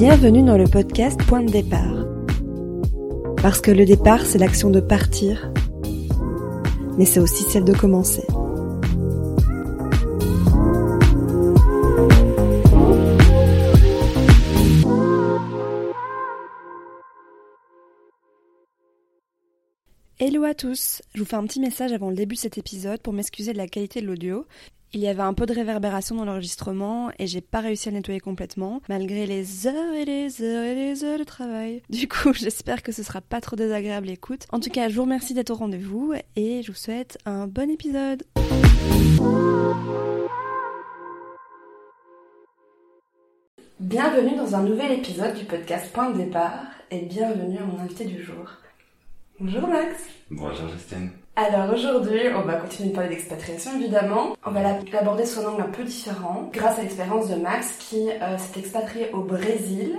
Bienvenue dans le podcast Point de départ. Parce que le départ, c'est l'action de partir, mais c'est aussi celle de commencer. Hello à tous, je vous fais un petit message avant le début de cet épisode pour m'excuser de la qualité de l'audio. Il y avait un peu de réverbération dans l'enregistrement et j'ai pas réussi à nettoyer complètement, malgré les heures et les heures et les heures de travail. Du coup, j'espère que ce sera pas trop désagréable l'écoute. En tout cas, je vous remercie d'être au rendez-vous et je vous souhaite un bon épisode. Bienvenue dans un nouvel épisode du podcast Point de départ et bienvenue à mon invité du jour. Bonjour Max. Bonjour Justine. Alors aujourd'hui, on va continuer de parler d'expatriation évidemment. On va l'aborder sous un angle un peu différent, grâce à l'expérience de Max qui euh, s'est expatrié au Brésil,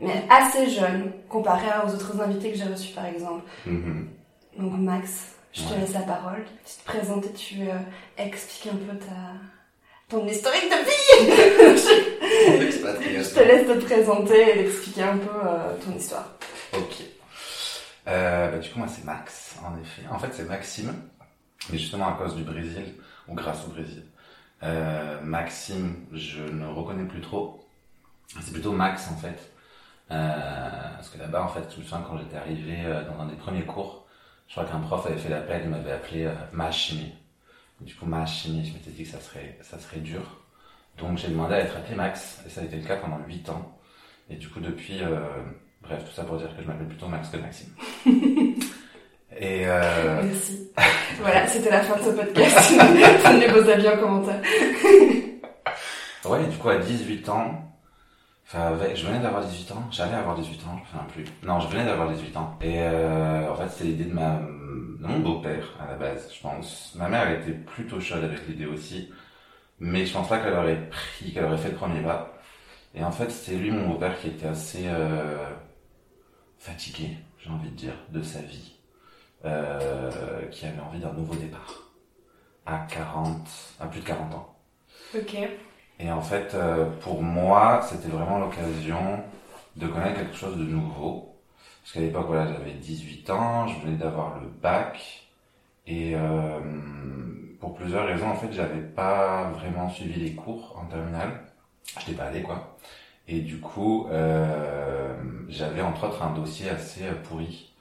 mais assez jeune comparé aux autres invités que j'ai reçus par exemple. Mhm. Donc Max, je te Ouais. laisse la parole. Tu te présentes et tu euh, expliques un peu ta ton historique de vie. Je expatriation. te laisse te présenter et d'expliquer un peu euh, ton histoire. Ok. Euh, bah, du coup, moi, c'est Max, en effet. En fait, c'est Maxime, mais justement à cause du Brésil, ou grâce au Brésil. Euh, Maxime, je ne reconnais plus trop. C'est plutôt Max, en fait. Euh, parce que là-bas, en fait, je me souviens quand j'étais arrivé euh, dans un des premiers cours, je crois qu'un prof avait fait l'appel, il m'avait appelé euh, ma. Du coup, ma je m'étais dit que ça serait, ça serait dur. Donc, j'ai demandé à être appelé Max, et ça a été le cas pendant 8 ans. Et du coup, depuis, euh, bref, tout ça pour dire que je m'appelle plutôt Max que Maxime. et euh, Merci. voilà, c'était la fin de ce podcast. Prenez vos avis en commentaire. ouais, du coup, à 18 ans, enfin, je venais d'avoir 18 ans, j'allais avoir 18 ans, je me souviens plus. Non, je venais d'avoir 18 ans. Et euh, en fait, c'était l'idée de, ma, de mon beau-père, à la base, je pense. Ma mère, était plutôt chaude avec l'idée aussi. Mais je pense pas qu'elle aurait pris, qu'elle aurait fait le premier pas. Et en fait, c'était lui, mon beau-père, qui était assez euh, fatigué, j'ai envie de dire, de sa vie. Euh, qui avait envie d'un nouveau départ. À 40, à plus de 40 ans. Ok. Et en fait, euh, pour moi, c'était vraiment l'occasion de connaître quelque chose de nouveau. Parce qu'à l'époque, voilà, j'avais 18 ans, je venais d'avoir le bac. Et euh, pour plusieurs raisons, en fait, j'avais pas vraiment suivi les cours en terminale. Je n'étais pas allé, quoi. Et du coup, euh, j'avais entre autres un dossier assez euh, pourri.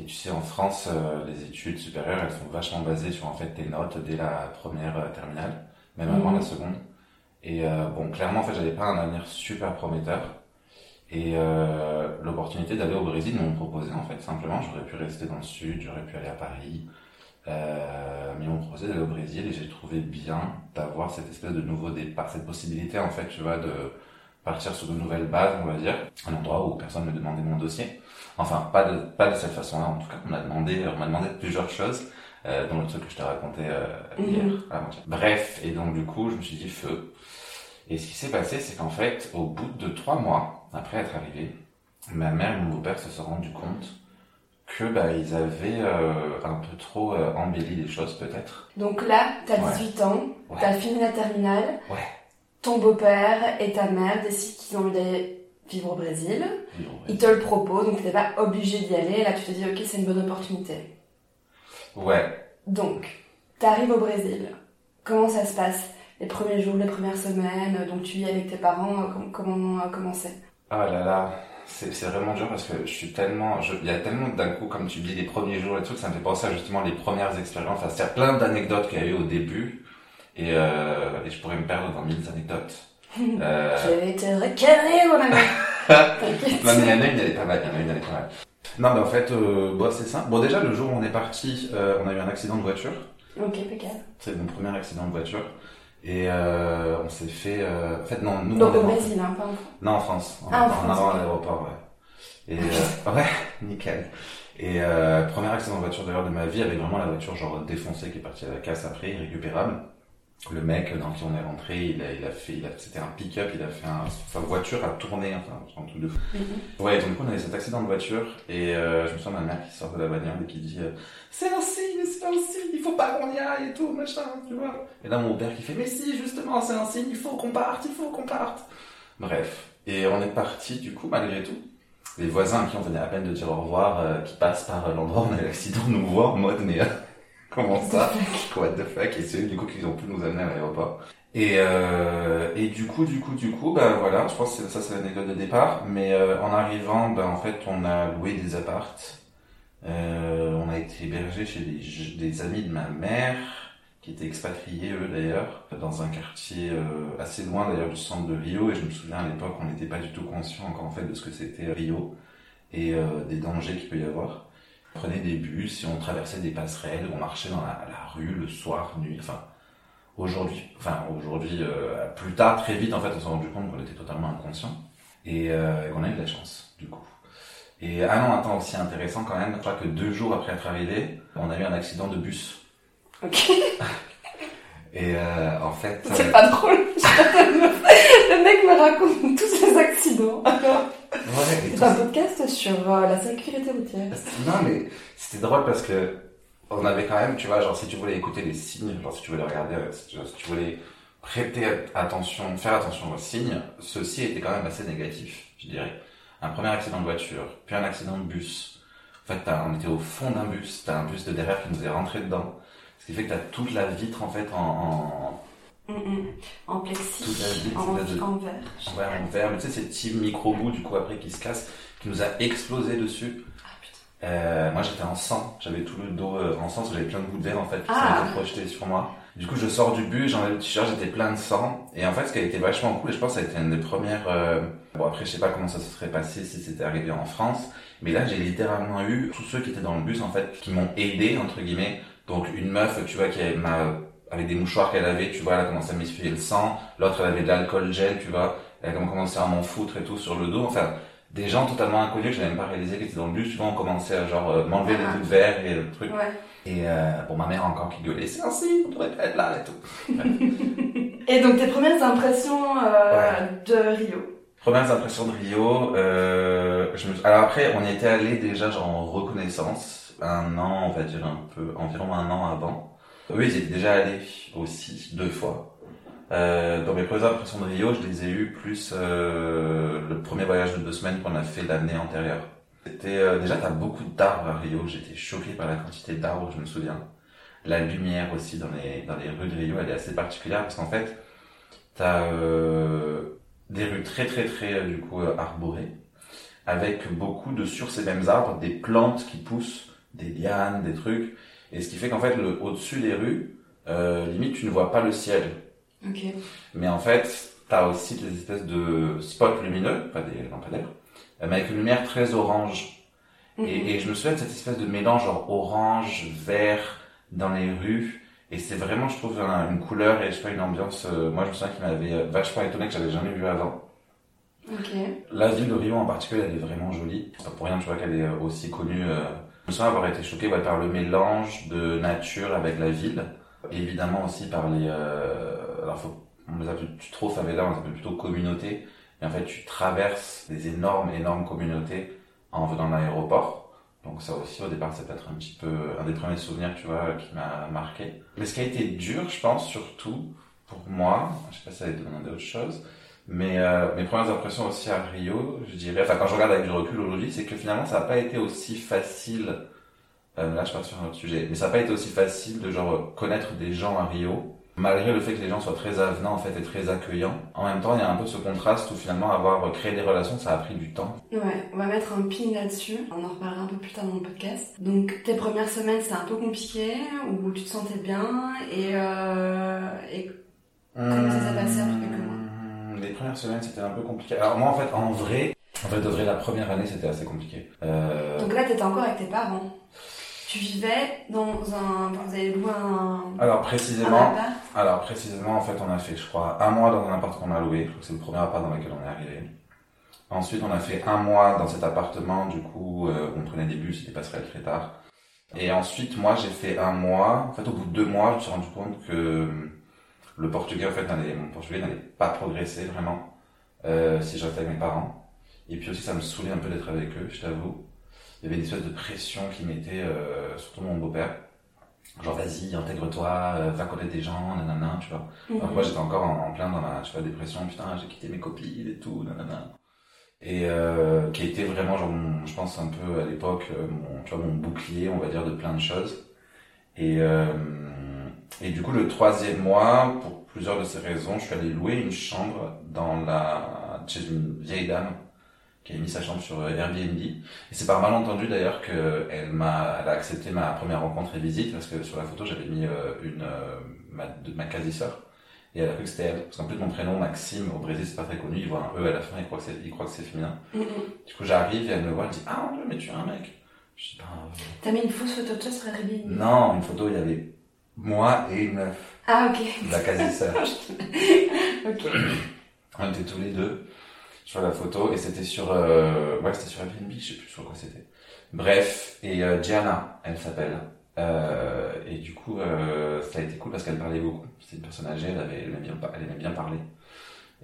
Et tu sais, en France, euh, les études supérieures, elles sont vachement basées sur en fait tes notes dès la première euh, terminale, même avant Mhm. la seconde. Et euh, bon, clairement, en fait, j'avais pas un avenir super prometteur. Et euh, l'opportunité d'aller au Brésil m'ont proposé, en fait, simplement. J'aurais pu rester dans le sud, j'aurais pu aller à Paris. Euh, mais ils m'ont proposé d'aller au Brésil et j'ai trouvé bien d'avoir cette espèce de nouveau départ, cette possibilité, en fait, tu vois, de partir sur de nouvelles bases, on va dire. Un endroit où personne ne me demandait mon dossier. Enfin, pas de, pas de cette façon-là, en tout cas. On m'a demandé, on m'a demandé plusieurs choses, euh, dont le truc que je t'ai raconté euh, Mhm. hier, avant-hier. Bref, et donc du coup, je me suis dit feu. Et ce qui s'est passé, c'est qu'en fait, au bout de trois mois, après être arrivé, ma mère et mon beau-père se sont rendus compte que bah, ils avaient euh, un peu trop euh, embelli les choses, peut-être. Donc là, t'as Ouais. 18 ans, Ouais. t'as fini la terminale. Ouais. Ton beau-père et ta mère décident qu'ils ont envie d'aller vivre au Brésil. Ils te le proposent, donc t'es pas obligé d'y aller. Là, tu te dis, ok, c'est une bonne opportunité. Ouais. Donc, t'arrives au Brésil. Comment ça se passe? Les premiers jours, les premières semaines, donc tu vis avec tes parents, euh, com- comment euh, comment c'est? Ah là là, c'est vraiment dur parce que je suis tellement, il y a tellement d'un coup, comme tu dis, les premiers jours et tout, ça me fait penser à justement les premières expériences. Enfin, c'est plein d'anecdotes qu'il y a eu au début et, euh, et je pourrais me perdre dans mille anecdotes. Euh, J'ai été recalé, mon ami. Non, mais il y en a une, elle est pas mal. Il y en a une, elle est pas mal. Non, mais en fait, euh, bon, c'est simple. Bon, déjà, le jour où on est parti, euh, on a eu un accident de voiture. Ok, impeccable. C'est mon premier accident de voiture. Et euh, on s'est fait... euh, En fait, non, nous... Donc on au Brésil, hein, pas en Non, en France. En, Ah, en en France, allant ok. à l'aéroport, ouais. Et euh, ouais, nickel. Et euh, premier accident de voiture d'ailleurs de ma vie avec vraiment la voiture genre défoncée qui est partie à la casse après, irrécupérable. Le mec dans qui on est rentré, il a, il a fait, il a, c'était un pick-up, il a fait un, sa voiture a tourné, enfin, un truc de fou. Mhm. Ouais, donc du coup, on a eu cet accident de voiture et euh, je me souviens de ma mère qui sort de la bagnole et qui dit euh, C'est un signe, c'est un signe, il faut pas qu'on y aille et tout, machin, tu vois. Et là, mon père qui fait Mais si, justement, c'est un signe, il faut qu'on parte, il faut qu'on parte. Bref. Et on est parti, du coup, malgré tout. Les voisins à qui on venait à peine de dire au revoir, euh, qui passent par l'endroit où on a l'accident, nous voient en mode, mais comment ça What the fuck? Et c'est eux, du coup, qui ont pu nous amener à l'aéroport. Et, euh, et du coup, du coup, du coup, ben voilà, je pense que ça c'est l'anecdote de départ. Mais euh, en arrivant, ben en fait, on a loué des appartes. Euh, on a été hébergé chez des, des amis de ma mère, qui étaient expatriés eux d'ailleurs, dans un quartier euh, assez loin d'ailleurs du centre de Rio. Et je me souviens à l'époque, on n'était pas du tout conscient encore en fait de ce que c'était Rio et euh, des dangers qu'il peut y avoir. Prenait des bus et on traversait des passerelles, on marchait dans la, la rue le soir, nuit, enfin aujourd'hui, enfin aujourd'hui, euh, plus tard, très vite, en fait, on s'est rendu compte qu'on était totalement inconscient et euh, qu'on a eu de la chance, du coup. Et ah non, attends, aussi intéressant quand même, je crois que deux jours après être arrivé, on a eu un accident de bus. Ok. Et euh, en fait, C'est pas drôle. Le mec me raconte tous ses accidents. ouais, C'est un podcast sur euh, la sécurité routière. Non, mais c'était drôle parce que on avait quand même, tu vois, genre si tu voulais écouter les signes, genre si tu voulais regarder, euh, si tu, si tu voulais prêter attention, faire attention aux signes, ceci était quand même assez négatif, je dirais. Un premier accident de voiture, puis un accident de bus. En fait, on était au fond d'un bus, t'as un bus de derrière qui nous est rentré dedans. Ce qui fait que t'as toute la vitre en fait en, Mm, mm. En plexi, en, de- en verre. en, ouais, en verre. Mais tu sais, ces petits micro-bouts du coup après qui se cassent, qui nous a explosé dessus. Ah putain. Euh, moi j'étais en sang, j'avais tout le dos euh, en sang, parce que j'avais plein de bouts de verre en fait qui Ah. s'étaient projetés sur moi. Du coup je sors du bus, j'enlève le t-shirt, j'étais plein de sang. Et en fait ce qui a été vachement cool, et je pense que ça a été une des premières... euh, Bon après je sais pas comment ça se serait passé si c'était arrivé en France, mais là j'ai littéralement eu tous ceux qui étaient dans le bus en fait, qui m'ont aidé entre guillemets. Donc une meuf, tu vois, qui m'a- avec des mouchoirs qu'elle avait, tu vois, elle a commencé à m'essuyer le sang. L'autre elle avait de l'alcool gel, tu vois, elle a commencé à m'en foutre et tout sur le dos. Enfin des gens totalement inconnus que j'avais même pas réalisé qu'ils étaient dans le bus, tu vois, on commençait à genre euh, m'enlever les Ah. bouts de verre et le truc. Ouais. Et euh, bon, ma mère encore qui gueulait, c'est signe, on devrait pas être là et tout. Et donc tes premières impressions euh, de Rio? Premières impressions de Rio, euh, je me... alors après, on y était allé déjà genre en reconnaissance, un an, on va dire un peu, environ un an avant. Oui, j'y étais déjà allé aussi, deux fois. Euh, dans mes premières impressions de Rio, je les ai eues plus euh, le premier voyage de deux semaines qu'on a fait l'année antérieure. C'était euh, déjà t'as beaucoup d'arbres à Rio. J'étais choqué par la quantité d'arbres, je me souviens. La lumière aussi dans les dans les rues de Rio, elle est assez particulière parce qu'en fait t'as euh, des rues très très très euh, du coup euh, arborées avec beaucoup de sur ces mêmes arbres des plantes qui poussent, des lianes, des trucs. Et ce qui fait qu'en fait le au-dessus des rues, euh, limite tu ne vois pas le ciel. Ok. Mais en fait, t'as aussi des espèces de spots lumineux, pas des lampadaires, euh, mais avec une lumière très orange. Mhm. Et, et je me souviens de cette espèce de mélange genre orange, vert dans les rues. Et c'est vraiment, je trouve, un- une couleur et je sais pas, une ambiance, euh, moi je me souviens qui m'avait vachement étonné que j'avais jamais vu avant. Ok. La ville de Rio en particulier, elle est vraiment jolie. C'est pas pour rien, tu vois, qu'elle est aussi connue. euh, Je me souviens avoir été choqué ouais, par le mélange de nature avec la ville. Évidemment aussi par les... Euh... Alors, faut... on les appelle trop favelas, on les appelle plutôt communautés. Et en fait, tu traverses des énormes, énormes communautés en venant de l'aéroport. Donc ça aussi, au départ, c'est peut-être un petit peu un des premiers souvenirs, tu vois, qui m'a marqué. Mais ce qui a été dur, je pense, surtout, pour moi, je sais pas si ça a été demandé autre chose, mais euh, mes premières impressions aussi à Rio, je dirais, enfin quand je regarde avec du recul aujourd'hui, c'est que finalement ça n'a pas été aussi facile. Euh, là, je pars sur un autre sujet, mais ça n'a pas été aussi facile de genre connaître des gens à Rio, malgré le fait que les gens soient très avenants en fait et très accueillants. En même temps, il y a un peu ce contraste où finalement avoir créé des relations, ça a pris du temps. Ouais, on va mettre un pin là-dessus. On en reparlera un peu plus tard dans le podcast. Donc tes premières semaines c'était un peu compliqué, où tu te sentais bien et, euh, et Comment ça s'est passé après quelques mois? Les premières semaines, c'était un peu compliqué. Alors moi, en fait, en vrai, en fait, de vrai, la première année, c'était assez compliqué. Euh... donc là t'étais encore avec tes parents. Tu vivais dans un, vous avez loué un, Alors précisément, alors précisément, en fait, on a fait, je crois, un mois dans un appart qu'on a loué. Je crois que c'est le premier appart dans lequel on est arrivé. Ensuite, on a fait un mois dans cet appartement. Du coup, euh, on prenait des bus, c'était passerait très tard. Et ensuite, moi, j'ai fait un mois. En fait, au bout de deux mois, je me suis rendu compte que le portugais, en fait, mon portugais n'allait pas progresser vraiment euh, si je restais avec mes parents. Et puis aussi, ça me saoulait un peu d'être avec eux, je t'avoue. Il y avait une espèce de pression qui mettait, euh, surtout mon beau-père, Genre, vas-y, intègre-toi, euh, va connaître des gens, nanana, tu vois. Mhm. moi, j'étais encore en, en plein dans la, tu vois, dépression, putain, j'ai quitté mes copines et tout, nanana. Et euh, qui était vraiment, genre, mon- je pense un peu à l'époque, euh, mon, tu vois, mon bouclier, on va dire, de plein de choses. Et, euh, et du coup, le troisième mois, pour plusieurs de ces raisons, je suis allé louer une chambre dans la, chez une vieille dame qui a mis sa chambre sur Airbnb. Et c'est par malentendu d'ailleurs que elle m'a, elle a accepté ma première rencontre et visite parce que sur la photo j'avais mis euh, une euh, ma, de, ma quasi-sœur et elle a cru que c'était elle parce qu'en plus mon prénom Maxime au Brésil c'est pas très connu, il voit un E à la fin, il croit que c'est, il croit que c'est féminin. Du coup j'arrive et elle me voit, elle dit ah mais tu es un mec. Je dis ben, euh, T'as mis une fausse photo de toi sur Airbnb? Non une photo il y avait moi et une meuf, Ah, ok. la quasi-sœur. ok. On était tous les deux sur la photo et c'était sur euh, ouais c'était sur Airbnb je sais plus sur quoi c'était. Bref et euh, Gianna elle s'appelle. Euh, et du coup euh, ça a été cool parce qu'elle parlait beaucoup. C'était une personne âgée elle avait elle aimait bien par- elle aimait bien parler.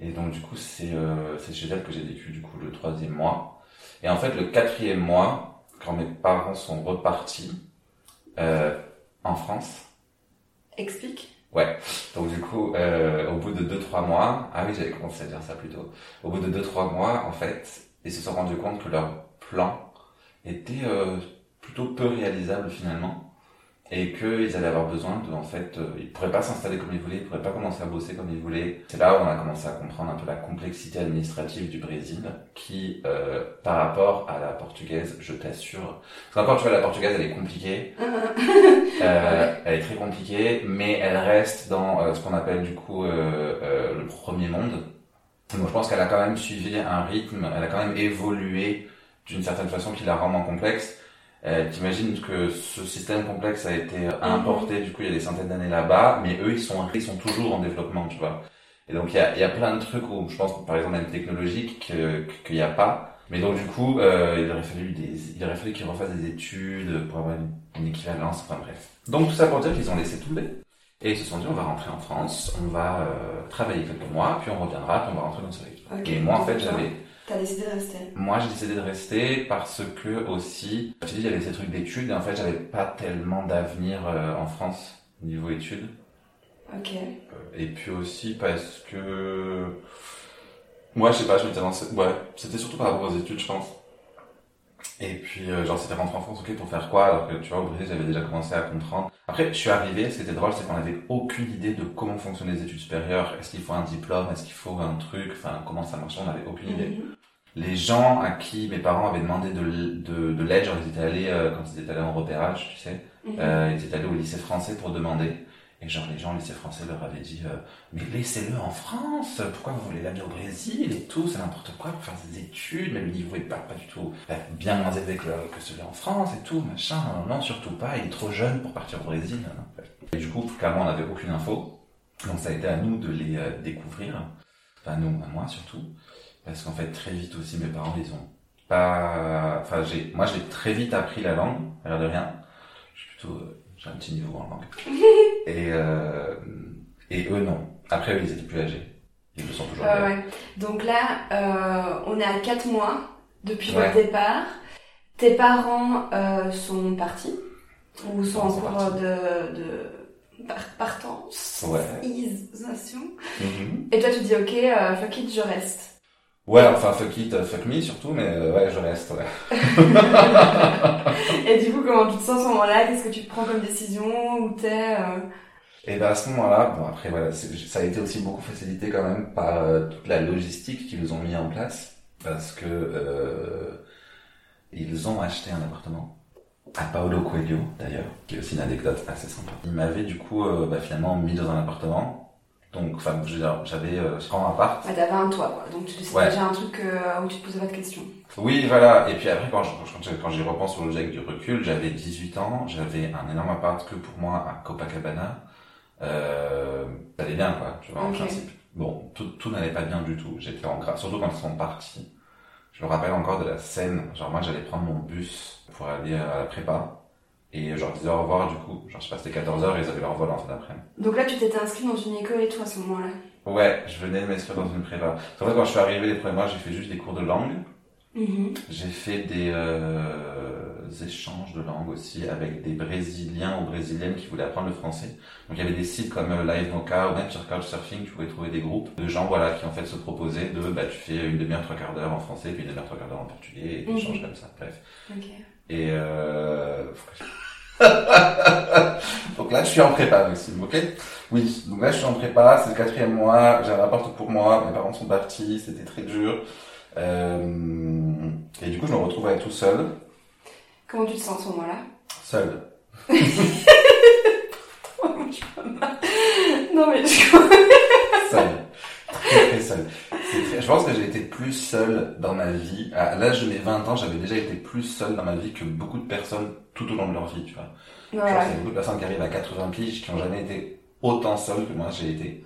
Et donc du coup c'est euh, c'est chez elle que j'ai vécu du coup le troisième mois. Et en fait le quatrième mois quand mes parents sont repartis en France Explique. Ouais. Donc du coup, euh, au bout de 2-3 mois, ah oui, j'avais commencé à dire ça plus tôt. Au bout de 2-3 mois, en fait, ils se sont rendus compte que leur plan était euh, plutôt peu réalisable finalement. Et qu'ils allaient avoir besoin de, en fait, euh, ils pourraient pas s'installer comme ils voulaient, ils pourraient pas commencer à bosser comme ils voulaient. C'est là où on a commencé à comprendre un peu la complexité administrative du Brésil, qui, euh, par rapport à la portugaise, je t'assure, parce qu'encore tu vois, la portugaise elle est compliquée, euh, elle est très compliquée, mais elle reste dans euh, ce qu'on appelle du coup euh, euh, le premier monde. Donc je pense qu'elle a quand même suivi un rythme, elle a quand même évolué d'une certaine façon qui la rend moins complexe. Euh, T'imagines que ce système complexe a été euh, importé du coup il y a des centaines d'années là-bas, mais eux ils sont ils sont toujours en développement, tu vois. Et donc il y a, il y a plein de trucs où je pense par exemple même technologique que- qu'il n'y a pas. Mais donc du coup, euh, il aurait fallu des, il aurait fallu qu'ils refassent des études pour avoir une, une équivalence. Enfin bref. Donc tout ça pour dire qu'ils ont laissé tomber et ils se sont dit on va rentrer en France, on va euh, travailler quelques mois, puis on reviendra, puis on va rentrer dans ce rythme. Ok. Et moi en fait j'avais, T'as décidé de rester. moi j'ai décidé de rester parce que aussi, je t'ai dit il y avait ces trucs d'études et en fait j'avais pas tellement d'avenir euh, en France niveau études. Ok. Euh, Et puis aussi parce que moi je sais pas, je m'étais lancé. Ouais, c'était surtout par rapport aux études, je pense. Et puis euh, genre c'était rentrer en France, ok, pour faire quoi? Alors que tu vois au Brésil j'avais déjà commencé à comprendre. Après je suis arrivé, ce qui était drôle c'est qu'on avait aucune idée de comment fonctionnaient les études supérieures. Est-ce qu'il faut un diplôme? Est-ce qu'il faut un truc? Enfin comment ça marchait On avait aucune idée. Mhm. Les gens à qui mes parents avaient demandé de, de l'aide, genre ils étaient allés euh, quand ils étaient allés en repérage, tu sais. Mhm. Euh, ils étaient allés au lycée français pour demander. Et genre, les gens lycée français leur avaient dit euh, Mais laissez-le en France Pourquoi vous voulez l'amener au Brésil et tout C'est n'importe quoi pour faire des études, même le niveau est pas, pas du tout bah, bien moins élevé que, celui en France et tout, machin. Non, surtout pas, il est trop jeune pour partir au Brésil. Et du coup, clairement, on n'avait aucune info. Donc ça a été à nous de les euh, découvrir. Enfin, nous, à moi surtout. Parce qu'en fait, très vite aussi, mes parents, ils ont pas... Enfin, j'ai... moi, j'ai très vite appris la langue, à l'air de rien. Je suis plutôt... euh, J'ai un petit niveau en langue. Et, euh, et eux, non. Après, eux, ils étaient plus âgés. Ils le sont toujours. Ouais. Donc là, euh, on est à 4 mois depuis Ouais. votre départ. Tes parents euh, sont partis ou sont en cours de, de par- partance, Ouais. Mhm. Et toi, tu dis ok, fuck it, je reste. Ouais, enfin, fuck it, euh, fuck me surtout, mais euh, ouais, je reste, ouais. Et du coup, comment tu te sens à ce moment-là? Qu'est-ce que tu te prends comme décision? Où t'es euh... Et ben à ce moment-là, bon après voilà, ça a été aussi beaucoup facilité quand même par euh, toute la logistique qu'ils ont mis en place, parce que euh, ils ont acheté un appartement à Paolo Coelho d'ailleurs, qui est aussi une anecdote assez sympa. Ils m'avaient du coup bah, finalement mis dans un appartement, donc enfin je veux dire, j'avais euh, un appart. bah, T'avais un toit, quoi. Donc tu c'était Ouais. déjà un truc euh, où tu te posais pas de questions. Oui, voilà. Et puis après, quand je- quand j'y repense sur l'objet avec du recul, j'avais 18 ans, j'avais un énorme appart que pour moi à Copacabana. Euh, ça allait bien, quoi, tu vois, en principe. Bon, tout, tout n'allait pas bien du tout. J'étais en grave, surtout quand ils sont partis. Je me rappelle encore de la scène. Genre, moi, j'allais prendre mon bus pour aller à la prépa. Et je leur disais au revoir, du coup. Genre, je sais pas, c'était 14h et ils avaient leur vol en fin d'après-midi. Donc là, tu t'étais inscrit dans une école et tout à ce moment-là. Ouais, je venais de m'inscrire dans une prépa. En fait, quand je suis arrivé les premiers mois, j'ai fait juste des cours de langue. Mhm. J'ai fait des euh, échanges de langue aussi avec des Brésiliens ou Brésiliennes qui voulaient apprendre le français. Donc il y avait des sites comme euh, Live Mocha ou même sur Couchsurfing, tu pouvais trouver des groupes de gens voilà qui en fait se proposaient de bah tu fais une demi-heure, trois quarts d'heure en français, puis une demi-heure, trois quarts d'heure en portugais, et tu Mhm. échanges comme ça. Bref. Ok. Et euh... donc là, je suis en prépa, Maxime, ok? Oui, donc là, je suis en prépa, c'est le quatrième mois, j'ai un rapport pour moi, mes parents sont partis, c'était très dur. Euh... Et du coup, je me retrouve à être tout seul. Comment tu te sens à ce moment-là? Seul. Non mais je Seul. Très, très seul. Je pense que j'ai été plus seul dans ma vie. À l'âge de mes 20 ans, j'avais déjà été plus seul dans ma vie que beaucoup de personnes tout au long de leur vie, tu vois. Ouais. beaucoup de personnes qui arrivent à 80 piges qui ont jamais été autant seules que moi j'ai été.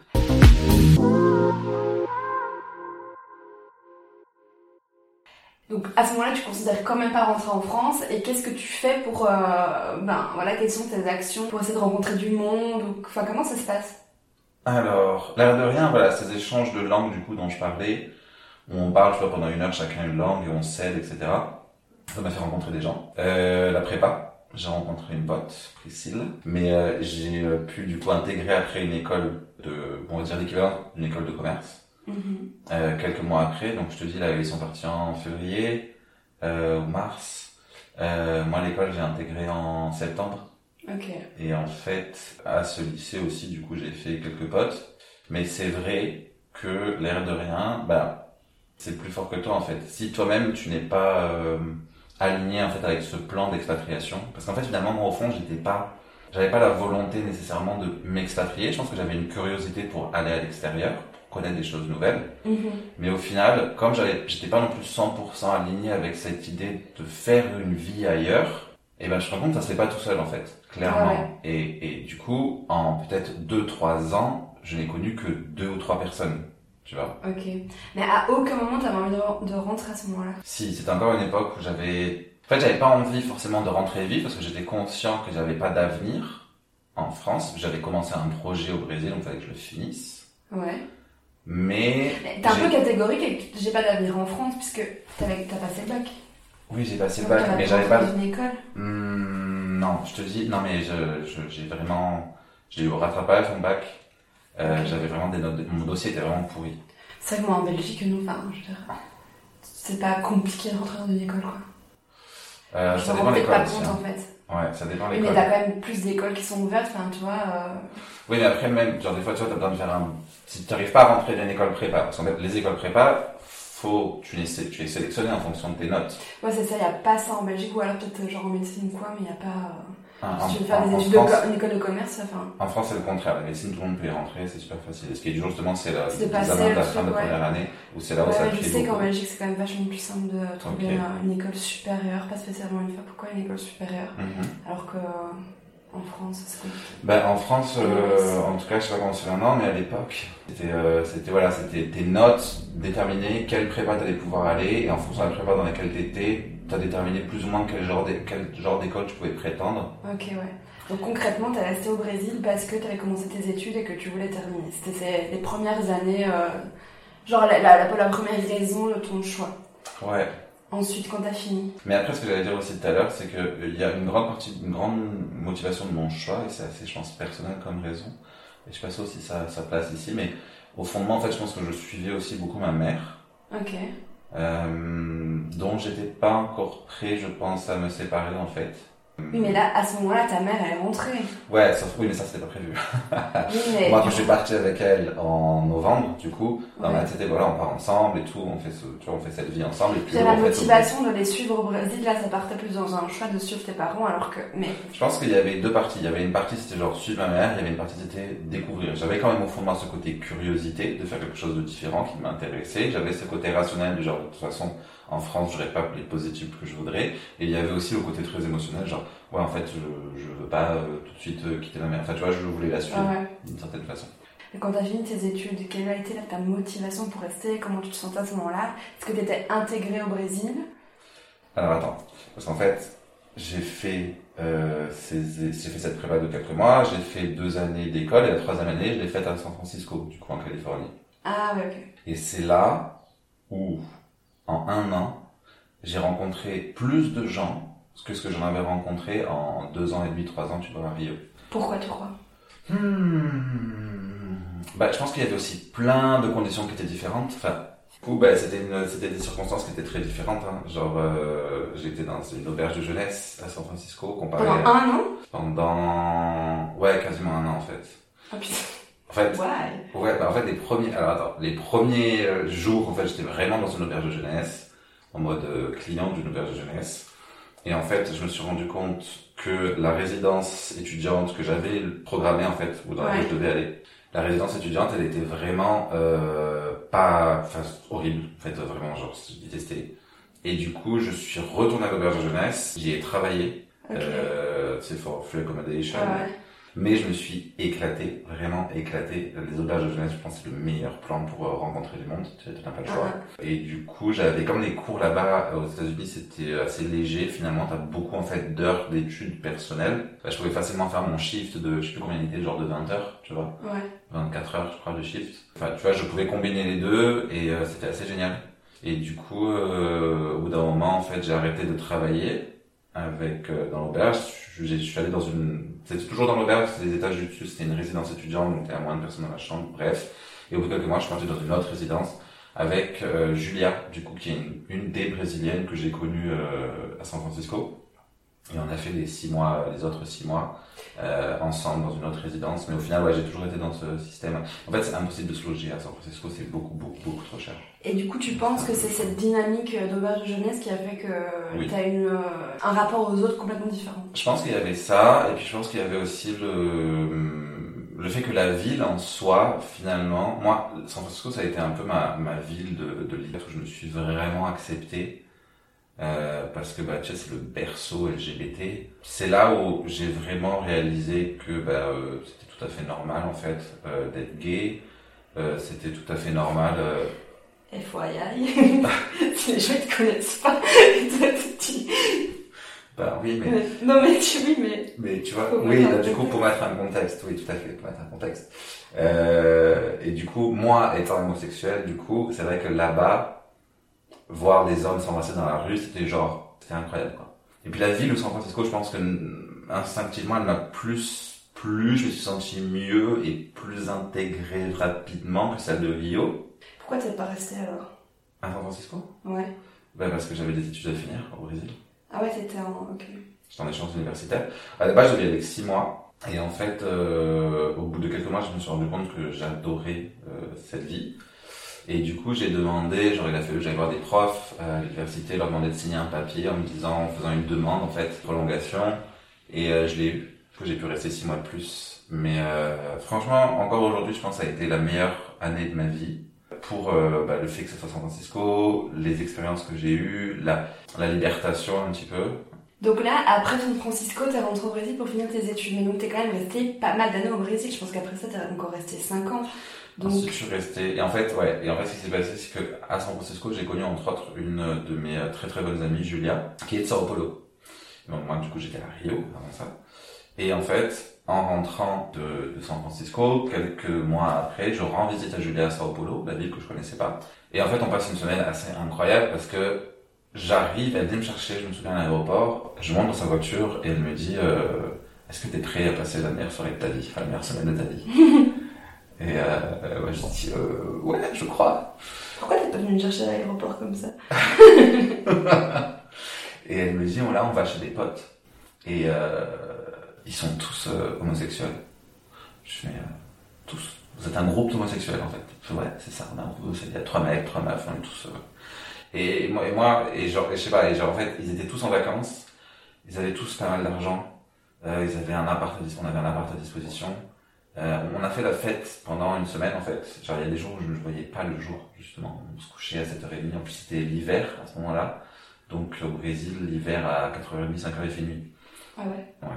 Donc à ce moment-là, tu considères quand même pas rentrer en France et qu'est-ce que tu fais pour, euh, ben voilà, quelles sont tes actions pour essayer de rencontrer du monde enfin comment ça se passe? Alors, l'air de rien, voilà, ces échanges de langue du coup dont je parlais, où on parle, tu vois, pendant une heure chacun une langue et on s'aide, etc. Ça m'a fait rencontrer des gens. Euh, la prépa, j'ai rencontré une pote, Priscille, mais euh, j'ai euh, pu du coup intégrer après une école de, on va dire l'équivalent d'une école de commerce. euh, quelques mois après. Donc je te dis, là, ils sont partis en février euh, ou mars. Euh, moi, l'école, j'ai intégré en septembre. Ok. Et en fait, à ce lycée aussi, du coup, j'ai fait quelques potes. Mais c'est vrai que l'air de rien, bah, c'est plus fort que toi, en fait. Si toi-même, tu n'es pas euh, aligné, en fait, avec ce plan d'expatriation. Parce qu'en fait, finalement, moi, au fond, j'étais pas, j'avais pas la volonté nécessairement de m'expatrier. Je pense que j'avais une curiosité pour aller à l'extérieur, pour connaître des choses nouvelles. Mais au final, comme j'avais, j'étais pas non plus 100% aligné avec cette idée de faire une vie ailleurs, et ben je me rends compte ça se fait pas tout seul en fait, clairement. Ouais. Et, et du coup, en peut-être 2-3 ans, je n'ai connu que deux ou trois personnes, tu vois. Ok. Mais à aucun moment t'avais envie de, rentrer à ce moment-là. Si, c'était encore une époque où j'avais... En fait, j'avais pas envie forcément de rentrer vite parce que j'étais conscient que j'avais pas d'avenir en France. J'avais commencé un projet au Brésil, donc il fallait que je le finisse. Ouais. Mais... Mais T'es un peu catégorique et que j'ai pas d'avenir en France puisque t'as passé le bac. Oui, j'ai passé le bac, mais j'avais pas... une école? Hmm, non, je te dis, non mais j'ai vraiment, j'ai eu au rattrapage mon bac. Euh. J'avais vraiment des notes, mon dossier était vraiment pourri. C'est vrai que moi en Belgique, nous, enfin, je veux dire, c'est pas compliqué de rentrer dans une école quoi. Euh, je ça dépend l'école pas compte hein. en fait. Ouais, ça dépend l'école. mais t'as quand même plus d'écoles qui sont ouvertes, enfin, tu vois. euh, Oui, mais après même, genre des fois, tu vois, t'as besoin de faire un. Si tu n'arrives pas à rentrer dans une école prépa, parce qu'en fait, les écoles prépa, faut, tu les, tu es sélectionné en fonction de tes notes. Ouais, c'est ça, y a pas ça en Belgique ou alors peut-être genre en médecine ou quoi, mais y a pas. Euh, en, si tu veux faire en- des en études France, de une école de commerce, enfin. en France, c'est le contraire. La médecine, tout le monde peut y rentrer, c'est super facile. Et ce qui est dur, justement, c'est de passer l'examen de la fin de ouais. première année, où c'est là où Ouais, ça je sais qu'en. Belgique c'est quand même vachement plus simple de trouver euh, une école supérieure, pas spécialement une fac. Pourquoi une école supérieure? Mhm. Alors que euh, en France. Ben, en France, euh, en tout cas, je sais pas comment c'est maintenant, mais à l'époque, c'était, euh, c'était, voilà, c'était tes notes déterminaient quelle prépa t'allais pouvoir aller, et en fonction de la prépa dans laquelle t'étais, t'as déterminé plus ou moins quel genre, d'é- quel genre d'école tu pouvais prétendre. Ok, ouais. Donc concrètement, t'es resté au Brésil parce que t'avais commencé tes études et que tu voulais terminer. C'était les premières années, euh, genre la, la, la, la première raison de ton choix. Ouais. Ensuite, quand t'as fini. Mais après, ce que j'allais dire aussi tout à l'heure, c'est que euh, y a une grande partie, une grande motivation de mon choix, et c'est assez, je pense, personnel comme raison. Et je sais pas si aussi ça, ça place ici, mais au fondement, en fait, je pense que je suivais aussi beaucoup ma mère. Ok. euh, dont j'étais pas encore prêt, je pense, à me séparer en fait. Oui, mais là, à ce moment-là, ta mère, elle est rentrée. Ouais, sauf, oui, mais ça c'était pas prévu. Oui, mais. Moi, quand je suis parti avec elle en novembre, du coup, dans Ouais. ma tête, c'était voilà, on part ensemble et tout, on fait, ce, tu vois, on fait cette vie ensemble. Et puis, la motivation de les suivre au Brésil, là, ça partait plus dans un choix de suivre tes parents, alors que. Mais. Je pense qu'il y avait deux parties. Il y avait une partie, c'était genre suivre ma mère, il y avait une partie, c'était découvrir. J'avais quand même au fondement ce côté curiosité, de faire quelque chose de différent qui m'intéressait. J'avais ce côté rationnel, du genre, de toute façon, en France, j'aurais pas les positifs que je voudrais. Et il y avait aussi le côté très émotionnel, genre, ouais, en fait, je, je veux pas euh, tout de suite euh, quitter ma mère. Enfin, tu vois, je voulais la suivre ouais. d'une certaine façon. Et quand t'as fini tes études, quelle a été là, ta motivation pour rester? Comment tu te sentais à ce moment-là? Est-ce que t'étais intégré au Brésil? Alors attends, parce qu'en fait, j'ai fait, euh, j'ai fait cette prépa de quelques mois, j'ai fait deux années d'école et la troisième année, je l'ai faite à San Francisco, du coup en Californie. Ah ouais, ok. Et c'est là où, en un an, j'ai rencontré plus de gens que ce que j'en avais rencontré en deux ans et demi, trois ans, tu vois, Rio. Pourquoi tu crois Hmm. Bah, je pense qu'il y avait aussi plein de conditions qui étaient différentes. Enfin, du coup, bah, c'était des circonstances qui étaient très différentes. Hein. Genre, euh, j'étais dans une auberge de jeunesse à San Francisco, comparé Pendant à- un an? Pendant, ouais, quasiment un an en fait. Ah putain. En fait, Ouais. ouais, bah, en fait, les premiers, alors attends, les premiers euh, jours, en fait, j'étais vraiment dans une auberge de jeunesse, en mode euh, client d'une auberge de jeunesse. Et en fait, je me suis rendu compte que la résidence étudiante que j'avais programmée, en fait, ou dans laquelle Ouais. je devais aller, la résidence étudiante, elle était vraiment euh, pas, enfin, horrible. En fait, vraiment, genre, je détestais. Et du coup, je suis retourné à l'auberge de jeunesse, j'y ai travaillé, Ok. euh, c'est for free accommodation. Ah ouais. Mais je me suis éclaté, vraiment éclaté. Les auberges de jeunesse, je pense c'est le meilleur plan pour euh, rencontrer du monde. Tu n'as pas le choix. Ah. Et du coup, j'avais comme les cours là-bas euh, aux États-Unis, c'était assez léger. Finalement, t'as beaucoup en fait d'heures d'études personnelles. Bah, je pouvais facilement faire mon shift de, je sais plus combien il était, genre de 20 heures, tu vois, Ouais. 24 heures, je crois, de shift. Enfin, tu vois, je pouvais combiner les deux et euh, c'était assez génial. Et du coup, euh, au bout d'un moment, en fait, j'ai arrêté de travailler avec euh, dans l'auberge. Je, suis allé dans une, c'était toujours dans l'auberge, c'était les étages du dessus, c'était une résidence étudiante, donc il y moins de personnes dans la chambre. Bref. Et au bout de quelques mois, je suis parti dans une autre résidence avec euh, Julia, du coup, qui est une, une des brésiliennes que j'ai connues euh, à San Francisco. Et on a fait les six mois, les autres six mois euh, ensemble dans une autre résidence. Mais au final, ouais, j'ai toujours été dans ce système. En fait, c'est impossible de se loger à San Francisco, c'est beaucoup, beaucoup, beaucoup trop cher. Et du coup, tu penses que c'est cette dynamique euh, d'auberge de jeunesse qui a fait que Oui. tu as une, euh, un rapport aux autres complètement différent? Je pense qu'il y avait ça, et puis je pense qu'il y avait aussi le, le fait que la ville en soi, finalement, moi, San Francisco, ça a été un peu ma, ma ville de, de où je me suis vraiment accepté, euh, parce que bah, tu sais, c'est le berceau LGBT. C'est là où j'ai vraiment réalisé que bah, euh, c'était tout à fait normal, en fait, euh, d'être gay. Euh, c'était tout à fait normal. euh, FYI. si les gens ne te connaissent pas, tu bah oui, mais Non, mais tu oui, mais. Mais tu vois, Faut oui, là, du coup, pour mettre un contexte, oui, tout à fait, pour mettre un contexte. Euh, et du coup, moi, étant homosexuel, du coup, c'est vrai que là-bas, voir des hommes s'embrasser dans la rue, c'était genre, c'était incroyable, quoi. Et puis la ville de San Francisco, je pense que instinctivement, elle m'a plus plu, je me suis senti mieux et plus intégré rapidement que celle de Rio. Pourquoi t'es pas resté alors? À San Francisco? Ouais. Ben, parce que j'avais des études à finir au Brésil. Ah ouais, t'étais en. Ok. J'étais en échange universitaire. À la base, je y aller six mois. Et en fait, euh, au bout de quelques mois, je me suis rendu compte que j'adorais euh, cette vie. Et du coup, j'ai demandé, genre, il a fallu que j'aille voir des profs à l'université, leur demander de signer un papier en me disant, en faisant une demande, en fait, prolongation. Et euh, je l'ai eu. Du coup, j'ai pu rester six mois de plus. Mais euh, franchement, encore aujourd'hui, je pense que ça a été la meilleure année de ma vie. Pour euh, bah, le fait que ce soit San Francisco, les expériences que j'ai eues, la, la libertation un petit peu, Donc là, après San Francisco, t'es rentré au Brésil pour finir tes études. Mais donc t'es quand même resté pas mal d'années au Brésil. Je pense qu'après ça, t'es encore resté 5 ans. Donc. Ensuite, je suis resté. Et en fait, ouais. Et en fait, ce qui s'est passé, c'est que à San Francisco, j'ai connu entre autres une de mes euh, très très bonnes amies, Julia, qui est de Sao Paulo. Donc moi, du coup, j'étais à Rio avant ça. Et en fait, en rentrant de, de San Francisco, quelques mois après, je rends visite à Julia à Sao Paulo, la ville que je connaissais pas. Et en fait, on passe une semaine assez incroyable parce que j'arrive, elle vient me chercher, je me souviens à l'aéroport, je monte dans sa voiture et elle me dit euh, Est-ce que tu es prêt à passer la meilleure soirée de ta vie, enfin la meilleure semaine de ta vie? Et euh, ouais, je dis euh, Ouais, je crois. Pourquoi t'es pas venu me chercher à l'aéroport comme ça? Et elle me dit oh, Là, on va chez des potes. Et euh, ils sont tous euh, homosexuels. Je fais euh, Tous. Vous êtes un groupe d'homosexuels en fait. Ouais, c'est ça, on a un groupe, il y a trois mecs, trois meufs, on est tous. euh, Et moi, et moi, et genre, et je sais pas, et genre en fait, ils étaient tous en vacances, ils avaient tous pas mal d'argent, euh, ils avaient un appart, à on avait un appart à disposition. Euh, on a fait la fête pendant une semaine en fait. Genre il y a des jours où je ne voyais pas le jour justement. On se couchait à 7h30, en plus c'était l'hiver à ce moment-là. Donc au Brésil, l'hiver à 4h30, 5h il fait nuit. Ah ouais.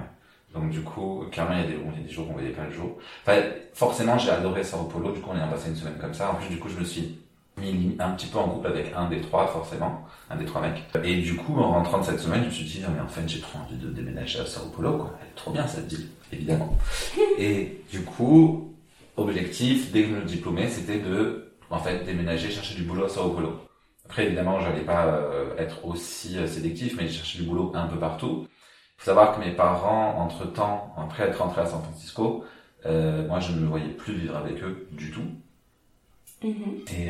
Donc du coup, clairement, il y a des, bon, il y a des jours où on voyait pas le jour. Enfin, forcément, j'ai adoré Sao Paulo. Du coup, on est passé une semaine comme ça. En plus, du coup, je me suis mis un petit peu en couple avec un des trois, forcément, un des trois mecs. Et du coup, en rentrant de cette semaine, je me suis dit, non, mais en fait, j'ai trop envie de déménager à Sao Paulo, quoi. Elle est trop bien cette ville, évidemment. Et du coup, objectif, dès que je me diplômais, c'était de, en fait, déménager, chercher du boulot à Sao Paulo. Après, évidemment, j'allais pas euh, être aussi euh, sélectif, mais j'ai cherché du boulot un peu partout. Il faut savoir que mes parents, entre-temps, après être rentrés à San Francisco, euh, moi, je ne me voyais plus vivre avec eux du tout. Mhm. Et,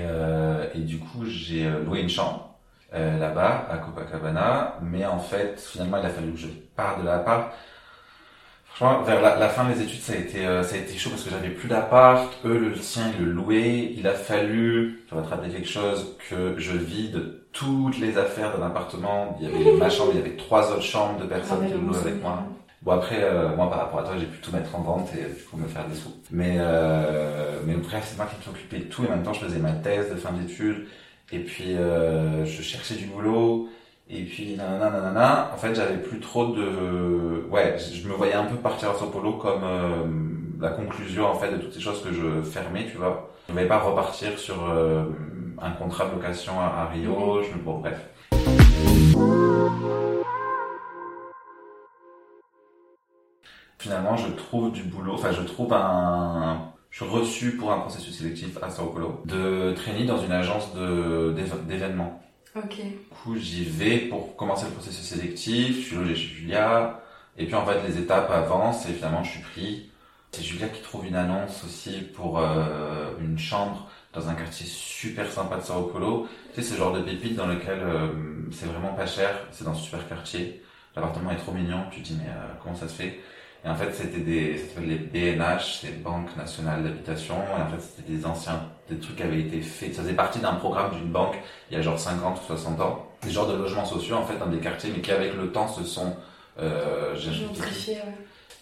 et du coup, j'ai loué une chambre là-bas, à Copacabana. Mais en fait, finalement, il a fallu que je parte de l'appart. Franchement, vers la, la fin des études, ça a été, euh, ça a été chaud parce que j'avais plus d'appart. Eux, le sien, ils le louaient. Il a fallu, te rappeler quelque chose, que je vide toutes les affaires d'un appartement. Il y avait ma chambre, il y avait trois autres chambres de personnes Ah qui louaient avec moi. Bon après, euh, moi par rapport à toi, j'ai pu tout mettre en vente et du coup me faire des sous. Mais euh, mais bref, c'est moi qui occupé de tout et en même temps je faisais ma thèse de fin d'études et puis euh, je cherchais du boulot et puis nanana nanana. En fait, j'avais plus trop de ouais, je me voyais un peu partir à Sao Paulo comme euh, la conclusion en fait de toutes ces choses que je fermais, tu vois. Je ne voulais pas repartir sur euh, un contrat de location à, à Rio. Je, bon bref. Finalement, je trouve du boulot, enfin, je trouve un, je suis reçu pour un processus sélectif à Sao Paulo de trainee dans une agence d'événements. Ok. Du coup, j'y vais pour commencer le processus sélectif, je suis logé chez Julia, et puis en fait, les étapes avancent et finalement, je suis pris. C'est Julia qui trouve une annonce aussi pour euh, une chambre dans un quartier super sympa de Sao Paulo. Tu sais, le genre de pépite dans lequel euh, c'est vraiment pas cher, c'est dans un super quartier. L'appartement est trop mignon, tu te dis mais euh, comment ça se fait? Et en fait, c'était des, ça s'appelle les BNH, c'est Banque Nationale d'Habitation, et en fait, c'était des anciens, des trucs qui avaient été faits, ça faisait partie d'un programme d'une banque il y a genre 50 ou 60 ans. Des genres de logements sociaux, en fait, dans des quartiers, mais qui avec le temps se sont euh, gentrifiés.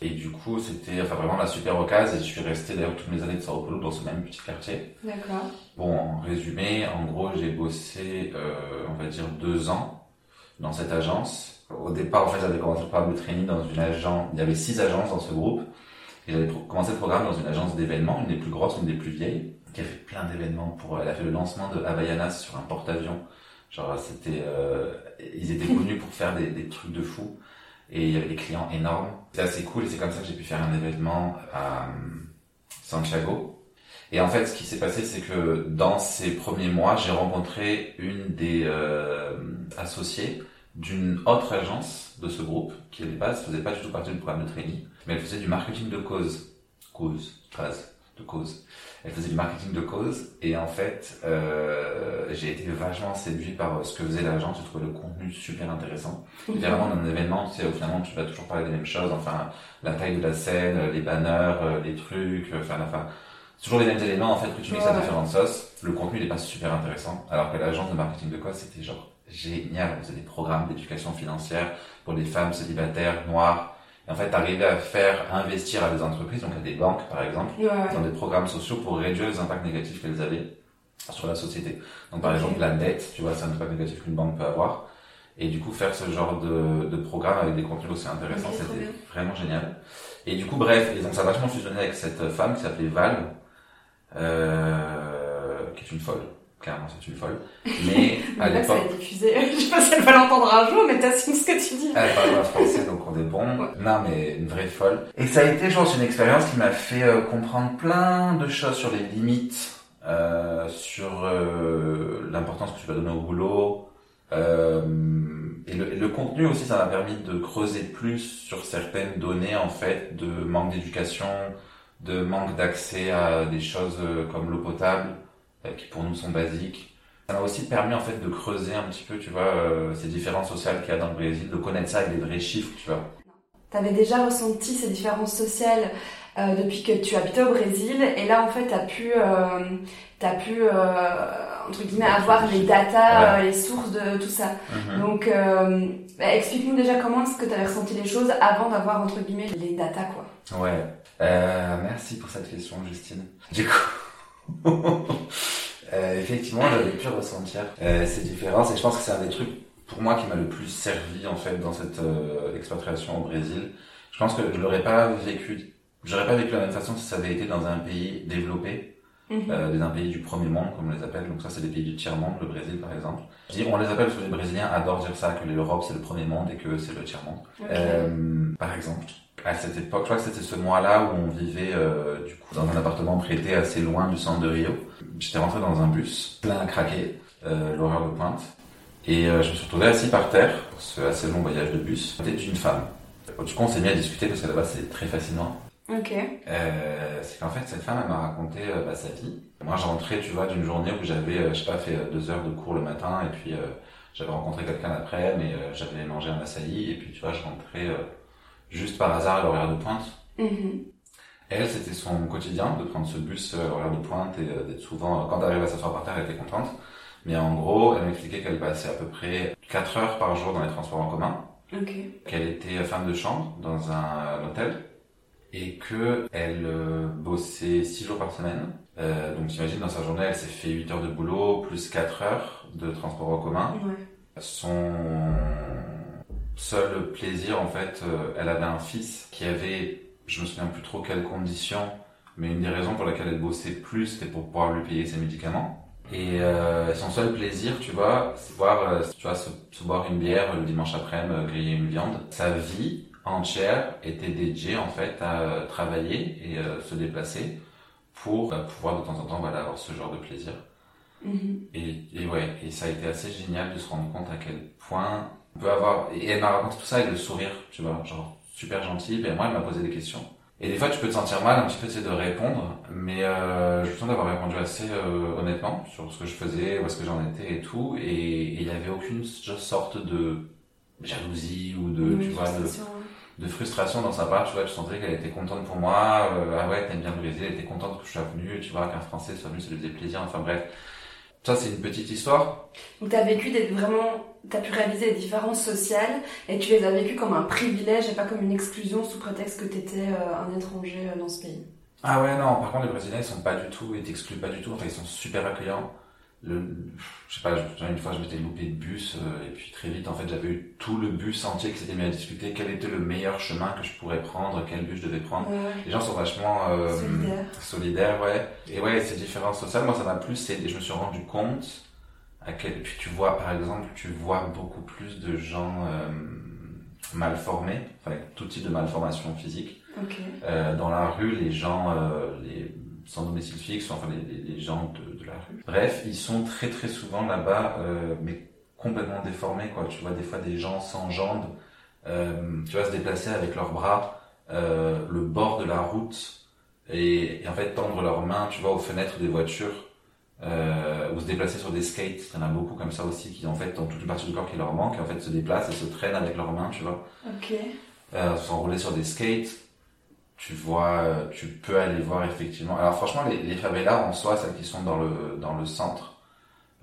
Et du coup, c'était enfin, vraiment la super occasion, et je suis resté d'ailleurs toutes mes années de Sao Paulo dans ce même petit quartier. D'accord. Bon, en résumé, en gros, j'ai bossé, euh, on va dire, deux ans dans cette agence. Au départ, en fait, j'avais commencé le programme de training dans une agence. Il y avait six agences dans ce groupe. Et j'avais commencé le programme dans une agence d'événements, une des plus grosses, une des plus vieilles, qui a fait plein d'événements. Pour, elle a fait le lancement de Havaianas sur un porte-avions. Genre, c'était, euh, ils étaient connus pour faire des, trucs de fou. Et il y avait des clients énormes. C'est assez cool et c'est comme ça que j'ai pu faire un événement à euh, Santiago. Et en fait, ce qui s'est passé, c'est que dans ces premiers mois, j'ai rencontré une des euh, associées d'une autre agence de ce groupe, qui à la base faisait pas du tout partie du programme de training, mais elle faisait du marketing de cause. Cause, phrase, de cause. Elle faisait du marketing de cause, et en fait, euh, j'ai été vachement séduit par euh, ce que faisait l'agence, j'ai trouvé le contenu super intéressant. C'était vraiment dans un événement, tu sais, où finalement, tu vas toujours parler des mêmes choses, enfin, la taille de la scène, euh, les banners, euh, les trucs, enfin, enfin, toujours les mêmes éléments, en fait, que tu mixes à Ouais. différentes sauces. Le contenu, il est pas super intéressant. Alors que l'agence de marketing de cause, c'était genre génial. On faisait des programmes d'éducation financière pour les femmes célibataires, noires. Et en fait, t'arrivais à faire investir à des entreprises, donc à des banques, par exemple, Ouais, ouais. dans des programmes sociaux pour réduire les impacts négatifs qu'elles avaient sur la société. Donc par exemple la dette, tu vois, c'est un impact négatif qu'une banque peut avoir. Et du coup faire ce genre de, de programme avec des contenus aussi intéressants, c'était vraiment génial. Et du coup bref, et donc ça vachement fusionné avec cette femme qui s'appelait Val, euh, qui est une folle. Clairement, c'est une folle. Mais à ça l'époque, diffusé. Je sais pas si elle va l'entendre un jour, mais t'assumes ce que tu dis. Elle parle pas français, donc on est bon. Ouais. Non, mais une vraie folle. Et ça a été, je pense, une expérience qui m'a fait euh, comprendre plein de choses sur les limites, euh, sur euh, l'importance que tu vas donner au boulot. Euh, et, le, et le contenu aussi, ça m'a permis de creuser plus sur certaines données, en fait, de manque d'éducation, de manque d'accès à des choses comme l'eau potable, qui pour nous sont basiques. Ça m'a aussi permis en fait de creuser un petit peu, tu vois, euh, ces différences sociales qu'il y a dans le Brésil, de connaître ça avec des vrais chiffres, tu vois. T'avais déjà ressenti ces différences sociales euh, depuis que tu habitais au Brésil, et là, en fait, t'as pu, euh, pu, euh, entre guillemets, avoir les datas, euh, les sources de tout ça. Donc, euh, bah, explique-nous déjà comment est-ce que tu avais ressenti les choses avant d'avoir, entre guillemets, les datas, quoi. Ouais. Euh, merci pour cette question, Justine. Du coup, euh, effectivement, j'avais pu ressentir euh, ces différences et je pense que c'est un des trucs pour moi qui m'a le plus servi en fait dans cette euh, expatriation au Brésil. Je pense que je l'aurais pas vécu, j'aurais pas vécu de la même façon si ça avait été dans un pays développé. Mhm. euh, des un pays du premier monde, comme on les appelle. Donc ça, c'est des pays du tiers-monde, le Brésil, par exemple. Je dis, on les appelle parce que les Brésiliens adorent dire ça, que l'Europe, c'est le premier monde et que c'est le tiers-monde. Ok. Euh, par exemple, à cette époque, je crois que c'était ce mois-là où on vivait euh, du coup dans un appartement prêté assez loin du centre de Rio. J'étais rentré dans un bus plein à craquer. euh, l'horaire de pointe. Et euh, je me suis retrouvé assis par terre pour ce assez long voyage de bus. C'était une femme. Du coup, on s'est mis à discuter parce que là-bas, c'est très fascinant. Ok. Euh, c'est qu'en fait, cette femme, elle m'a raconté bah, sa vie. Moi, je rentrais, tu vois, d'une journée où j'avais, je sais pas, fait deux heures de cours le matin et puis j'avais rencontré quelqu'un après, mais j'avais mangé un açaï et puis, tu vois, je rentrais juste par hasard à l'horaire de pointe. Mhm. Elle, c'était son quotidien de prendre ce bus euh, à l'horaire de pointe et euh, d'être souvent, euh, quand elle arrivait à s'asseoir par terre, elle était contente. Mais en gros, elle m'expliquait qu'elle passait à peu près 4 heures par jour dans les transports en commun, qu'elle était femme de chambre dans un, hôtel et que elle euh, bossait 6 jours par semaine. Euh, donc j'imagine dans sa journée, elle s'est fait 8 heures de boulot plus 4 heures de transport en commun. Ouais. Son seul plaisir, en fait, euh, elle avait un fils qui avait, je me souviens plus trop quelles conditions, mais une des raisons pour laquelle elle bossait plus, c'était pour pouvoir lui payer ses médicaments. Et euh, son seul plaisir, tu vois, c'est voir, euh, tu vois, se, se boire une bière le dimanche après-midi, euh, griller une viande. Sa vie entière était dédiée en fait à euh, travailler et euh, se déplacer pour pouvoir de temps en temps voilà, avoir ce genre de plaisir. Mhm. Et, et ouais, et ça a été assez génial de se rendre compte à quel point on peut avoir. Et elle m'a raconté tout ça avec le sourire, tu vois, genre super gentil. Et moi, elle m'a posé des questions. Et des fois, tu peux te sentir mal un petit peu, sais, de répondre, mais euh, je me sens d'avoir répondu assez euh, honnêtement sur ce que je faisais, où est-ce que j'en étais et tout. Et il n'y avait aucune sorte de jalousie ou de, Oui, tu vois, de, frustration, ouais. de frustration dans sa part, tu vois, tu sentais qu'elle était contente pour moi, euh, ah ouais, t'aimes bien le Brésil, elle était contente que je sois venu, tu vois, qu'un Français soit venu, ça lui faisait plaisir, enfin bref. Ça, c'est une petite histoire. Donc t'as vécu des vraiment, t'as pu réaliser les différences sociales et tu les as vécues comme un privilège et pas comme une exclusion sous prétexte que t'étais euh, un étranger euh, dans ce pays. Ah ouais, non, par contre, les Brésiliens, ils sont pas du tout, ils t'excluent pas du tout, enfin, ils sont super accueillants. Le, je sais pas, une fois, je m'étais loupé de bus, euh, et puis très vite, en fait, j'avais eu tout le bus entier qui s'était mis à discuter quel était le meilleur chemin que je pourrais prendre, quel bus je devais prendre? Ouais. Les gens sont vachement euh, Solidaires. solidaires, ouais. Et ouais, ces différences sociales, moi, ça m'a plu. c'est- Et je me suis rendu compte à quel. Puis tu vois, par exemple, tu vois beaucoup plus de gens euh, mal formés, enfin, avec tout type de malformation physique. Ok. Euh, dans la rue, les gens, euh, les sans domicile fixe, enfin les, les, les gens de, de la rue. Bref, ils sont très très souvent là-bas, euh, mais complètement déformés, quoi. Tu vois des fois des gens sans jambes, euh, tu vois se déplacer avec leurs bras euh, le bord de la route et, et en fait tendre leurs mains, tu vois, aux fenêtres des voitures. Ou se déplacer sur des skates, il y en a beaucoup comme ça aussi qui en fait ont toute une partie du corps qui leur manque et en fait se déplacent et se traînent avec leurs mains, tu vois Ok. euh, s'enrouler sur des skates. Tu vois, euh, tu peux aller voir effectivement. Alors franchement, les, les favelas en soi, celles qui sont dans le dans le centre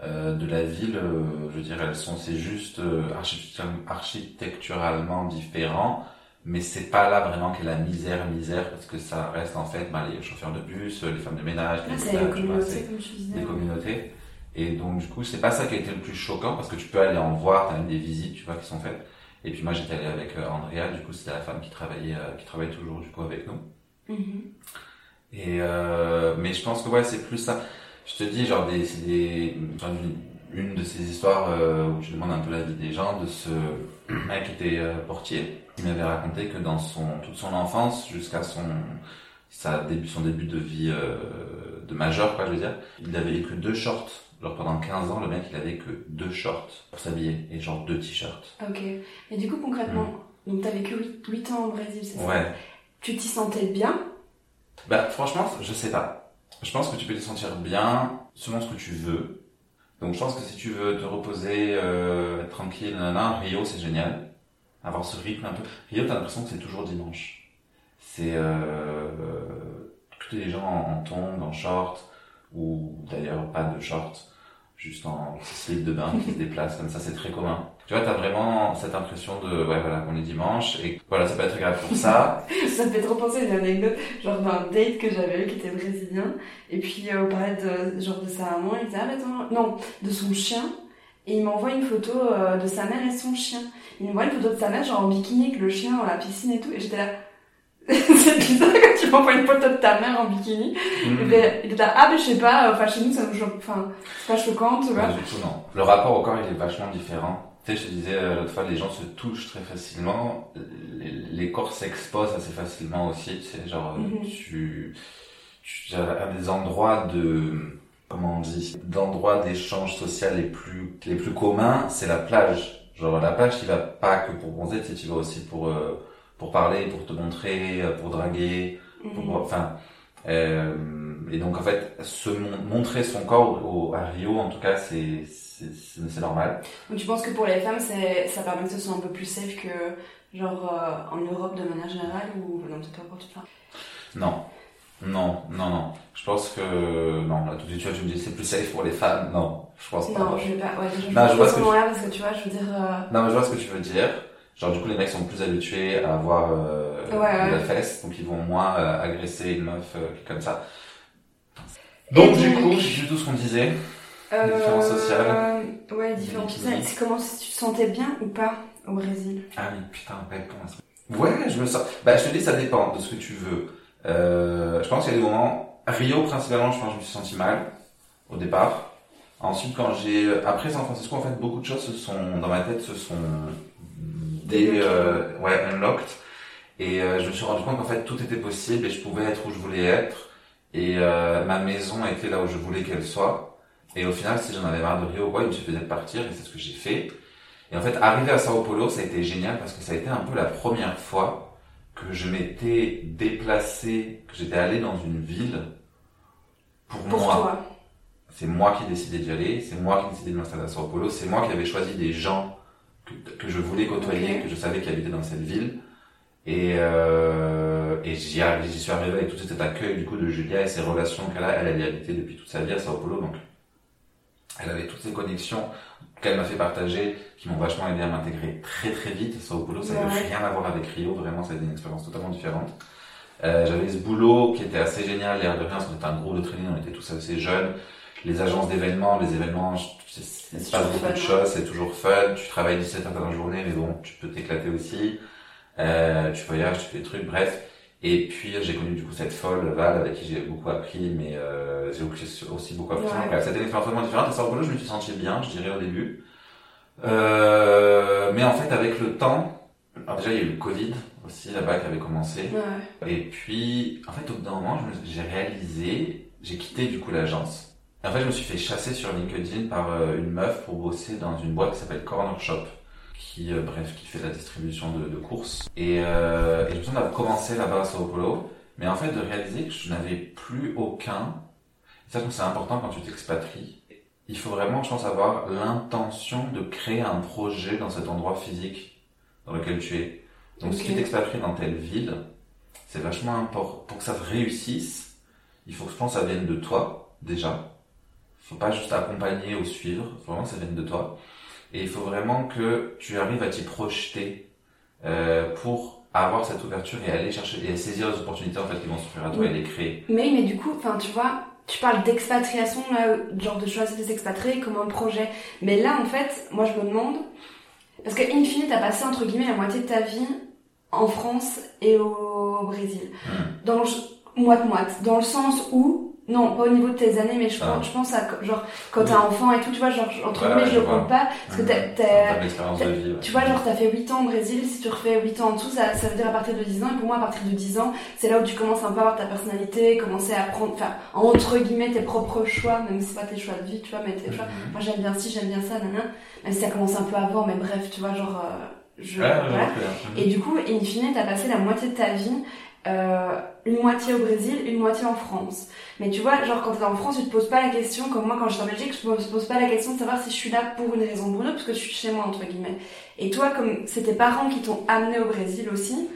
euh, de la ville, euh, je veux dire, elles sont, c'est juste euh, architectural- architecturalement différent, mais c'est pas là vraiment qu'est la misère misère parce que ça reste en fait ben, les chauffeurs de bus, les femmes de ménage, Ah, les c'est ménages, une tu vois, communauté, c'est- comme tu disais. des communautés. Et donc, du coup, c'est pas ça qui a été le plus choquant parce que tu peux aller en voir, t'as même des visites, tu vois, qui sont faites. Et puis moi, j'étais allé avec euh, Andrea, du coup, c'était la femme qui travaillait, euh, qui travaille toujours, du coup, avec nous. Mhm. Et, euh, mais je pense que ouais, c'est plus ça. Je te dis, genre, des, c'est des, enfin, une, de ces histoires où tu demandes un peu la vie des gens, de ce mec qui était portier. Il m'avait raconté que dans son, toute son enfance, jusqu'à son, sa début, son début de vie euh, de majeur, quoi, je veux dire, il avait que deux shorts. Genre pendant 15 ans, le mec, il avait que deux shorts pour s'habiller et genre deux t-shirts. Ok. Et du coup, concrètement, donc t'as vécu 8, ans au Brésil, c'est ça? Ouais. Tu t'y sentais bien? Bah, franchement, je sais pas. Je pense que tu peux te sentir bien selon ce que tu veux. Donc, je pense que si tu veux te reposer, euh, être tranquille, nanana, Rio, c'est génial. Avoir ce rythme un peu. Rio, t'as l'impression que c'est toujours dimanche. C'est, euh, tous les gens en, en tongs, en short, ou d'ailleurs pas de short, juste en slip de bain qui se déplacent comme ça, c'est très commun. Tu vois, t'as vraiment cette impression de, ouais, voilà, qu'on est dimanche, et voilà, ça peut être grave pour ça. Ça me fait trop penser à une anecdote, genre d'un date que j'avais eu qui était brésilien. Et puis euh, on parlait de, genre de sa maman, il disait ah attends, non, de son chien. Et il m'envoie une photo euh, de sa mère et son chien. Il m'envoie une photo de sa mère genre en bikini avec le chien dans la piscine et tout. Et j'étais là, c'est bizarre quand tu m'envoies une photo de ta mère en bikini. Mm. Et il était là, ah mais je sais pas, enfin chez nous ça nous choque, enfin c'est pas choquant, tu vois. Pas du tout, non. Le rapport au corps, il est vachement différent. Tu sais, je te disais euh, l'autre fois, les gens se touchent très facilement. Les, les corps s'exposent assez facilement aussi. Tu sais, genre, euh, Mhm. tu, tu as des endroits de, comment on dit, d'endroits d'échange social les plus, les plus communs, c'est la plage. Genre, la plage, tu vas pas que pour bronzer, tu vas aussi pour, euh, pour parler, pour te montrer, euh, pour draguer, pour, Mhm. enfin, euh, et donc, en fait, se mon- montrer son corps au, à Rio, en tout cas, c'est, normal. Donc tu penses que pour les femmes, ça permet que ce soit un peu plus safe que genre euh, en Europe de manière générale ou non peut-être pas pour tout ça. Non. Non, non, non. Je pense que, non, là, tout de suite, tu vois, tu me dis, c'est plus safe pour les femmes. Non, je pense pas. Non, je vais pas. Ouais, déjà, je Non, je vois ce que parce tu vois, je veux dire. euh, Non, mais je vois ce que tu veux dire. Genre, du coup, les mecs sont plus habitués à avoir euh, Ouais, ouais. la fesse, donc ils vont moins euh, agresser une meuf euh, comme ça. Donc, du coup, je sais tout ce qu'on disait. Euh, Différences sociales. Ouais, différences Bikini. sociales. C'est comment si tu te sentais bien ou pas au Brésil Ah, mais putain, à ça. Ouais, je me sens. Bah, je te dis, ça dépend de ce que tu veux. Euh, je pense qu'il y a des moments. Rio, principalement, je pense que je me suis senti mal au départ. Ensuite, quand j'ai. Après San Francisco, en fait, beaucoup de choses se sont. Dans ma tête, se sont. Euh, ouais, unlocked. Et euh, je me suis rendu compte qu'en fait, tout était possible et je pouvais être où je voulais être. Et euh, ma maison était là où je voulais qu'elle soit. Et au final, si j'en avais marre de Rio, ouais, il me suffisait de partir et c'est ce que j'ai fait. Et en fait, arriver à Sao Paulo, ça a été génial parce que ça a été un peu la première fois que je m'étais déplacé, que j'étais allé dans une ville pour, pour moi. toi C'est moi qui ai décidé d'y aller, c'est moi qui ai décidé de m'installer à Sao Paulo, c'est moi qui avais choisi des gens que, que je voulais côtoyer, que je savais qui habitaient dans cette ville. Et, euh, et j'y suis arrivé avec tout cet accueil du coup de Julia et ses relations qu'elle a. Elle, elle y habitait depuis toute sa vie à Sao Paulo, donc elle avait toutes ces connexions qu'elle m'a fait partager qui m'ont vachement aidé à m'intégrer très très vite. Sao Paulo, ça n'avait Ouais. rien à voir avec Rio, vraiment, ça a été une expérience totalement différente. Euh, J'avais ce boulot qui était assez génial, l'air de rien, qu'on était un groupe de training, on était tous assez jeunes. Les agences d'événements, les événements, il se passe toujours beaucoup de fun, choses, c'est toujours fun. Tu travailles 17 heures dans la journée, mais bon, tu peux t'éclater aussi. Euh, tu voyages, tu fais des trucs, bref. Et puis j'ai connu du coup cette folle Val avec qui j'ai beaucoup appris, mais euh, j'ai aussi beaucoup appris. Ouais. C'était une expérience vraiment différente. À Sao Paulo, je me suis senti bien, je dirais au début. Euh, mais en fait, avec le temps, alors déjà il y a eu le Covid aussi là-bas qui avait commencé. Ouais. Et puis, en fait, au bout d'un moment, j'ai réalisé, j'ai quitté du coup l'agence. En fait, je me suis fait chasser sur LinkedIn par euh, une meuf pour bosser dans une boîte qui s'appelle Corner Shop, qui, euh, bref, qui fait la distribution de, de courses. Et, euh, et j'ai besoin d'avoir commencé là-bas à Sao Paulo, mais en fait, de réaliser que je n'avais plus aucun. Et ça, je que c'est important quand tu t'expatries. Il faut vraiment, je pense, avoir l'intention de créer un projet dans cet endroit physique dans lequel tu es. Donc, si Ok. tu t'expatries dans telle ville, c'est vachement important. Pour que ça réussisse, il faut que je pense ça vienne de toi, déjà. Faut pas juste accompagner ou suivre, faut vraiment que ça vienne de toi. Et il faut vraiment que tu arrives à t'y projeter euh, pour avoir cette ouverture et aller chercher et saisir les opportunités en fait qui vont s'offrir à toi et les créer. Mais, mais du coup, enfin, tu vois, tu parles d'expatriation, là, genre de choisir de s'expatrier comme un projet. Mais là, en fait, moi, je me demande, parce que, in fine, t'as passé, entre guillemets, la moitié de ta vie en France et au Brésil. Hmm. Dans le, moite-moite. Dans le sens où, non, pas au niveau de tes années, mais je, Ah. pense, je pense à, genre, quand t'as Oui. un enfant et tout, tu vois, genre, entre guillemets, ouais, je je le compte pas, parce que t'as, ouais. tu vois, genre, t'as fait 8 ans au Brésil, si tu refais 8 ans en dessous, ça, ça veut dire à partir de 10 ans. Et pour moi, à partir de 10 ans, c'est là où tu commences un peu à avoir ta personnalité, commencer à prendre, enfin, entre guillemets, tes propres choix, même si c'est pas tes choix de vie, tu vois, mais tes choix. Mhm. Moi, j'aime bien ci, j'aime bien ça, nanana. Même si ça commence un peu avant, mais bref, tu vois, genre, euh, je, voilà. Et du coup, in fine, t'as passé la moitié de ta vie, euh, une moitié au Brésil, une moitié en France. Mais tu vois, genre quand t'es en France, tu te poses pas la question, comme moi quand j'étais en Belgique, je me pose pas la question de savoir si je suis là pour une raison ou pour une autre, parce que je suis chez moi, entre guillemets. Et toi, comme c'est tes parents qui t'ont amené au Brésil aussi,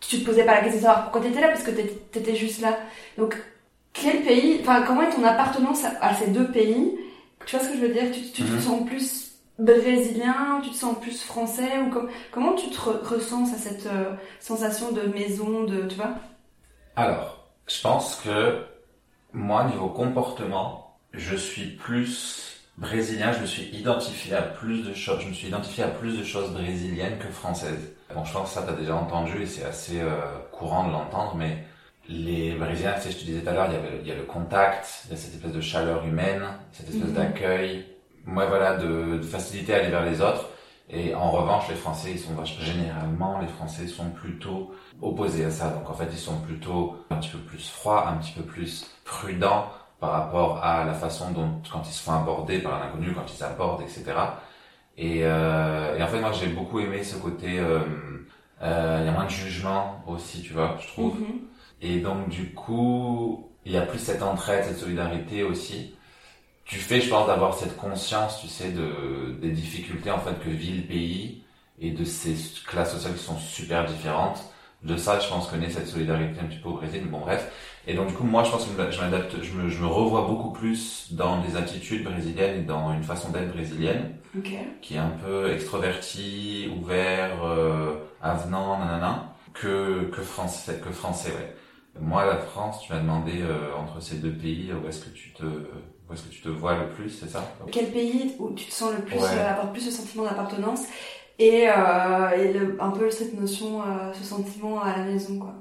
tu te posais pas la question de savoir pourquoi t'étais là, parce que t'étais juste là. Donc, quel pays, enfin, comment est ton appartenance à, à ces deux pays? Tu vois ce que je veux dire? Tu, tu te Mhm. sens plus brésilien, tu te sens plus français, ou com- comment tu te re- ressens à cette euh, sensation de maison, de, tu vois? Alors, je pense que moi, niveau comportement, je suis plus brésilien, je me suis identifié à plus de choses, je me suis identifié à plus de choses brésiliennes que françaises. Bon, je pense que ça, t'as déjà entendu et c'est assez euh, courant de l'entendre, mais les Brésiliens, tu sais, je te disais tout à l'heure, il y, avait, il y a le contact, il y a cette espèce de chaleur humaine, cette espèce Mhm. d'accueil, moi voilà, de, de facilité à aller vers les autres. Et en revanche, les Français, ils sont vachement, généralement, les Français sont plutôt opposés à ça. Donc en fait, ils sont plutôt un petit peu plus froids, un petit peu plus prudents, par rapport à la façon dont, quand ils se font aborder par un inconnu, quand ils abordent, etc. Et, euh, et en fait, moi, j'ai beaucoup aimé ce côté, euh, euh, il y a moins de jugement aussi, tu vois, je trouve. Mhm. Et donc, du coup, il y a plus cette entraide, cette solidarité aussi. Tu fais, je pense, d'avoir cette conscience, tu sais, de, des difficultés, en fait, que vit le pays et de ces classes sociales qui sont super différentes. De ça, je pense que naît cette solidarité un petit peu au Brésil, mais bon, bref. Et donc, du coup, moi, je pense que je m'adapte, je me, je me revois beaucoup plus dans des attitudes brésiliennes et dans une façon d'être brésilienne, Ok. qui est un peu extroverti, ouvert, euh, avenant, nanana, que, que français, que français, ouais. Moi, la France, tu m'as demandé euh, entre ces deux pays, où est-ce que tu te, où est-ce que tu te vois le plus, c'est ça Quel pays où tu te sens le plus, Ouais. euh, apporte plus ce sentiment d'appartenance et, euh, et le- un peu cette notion, euh, ce sentiment à la maison, quoi?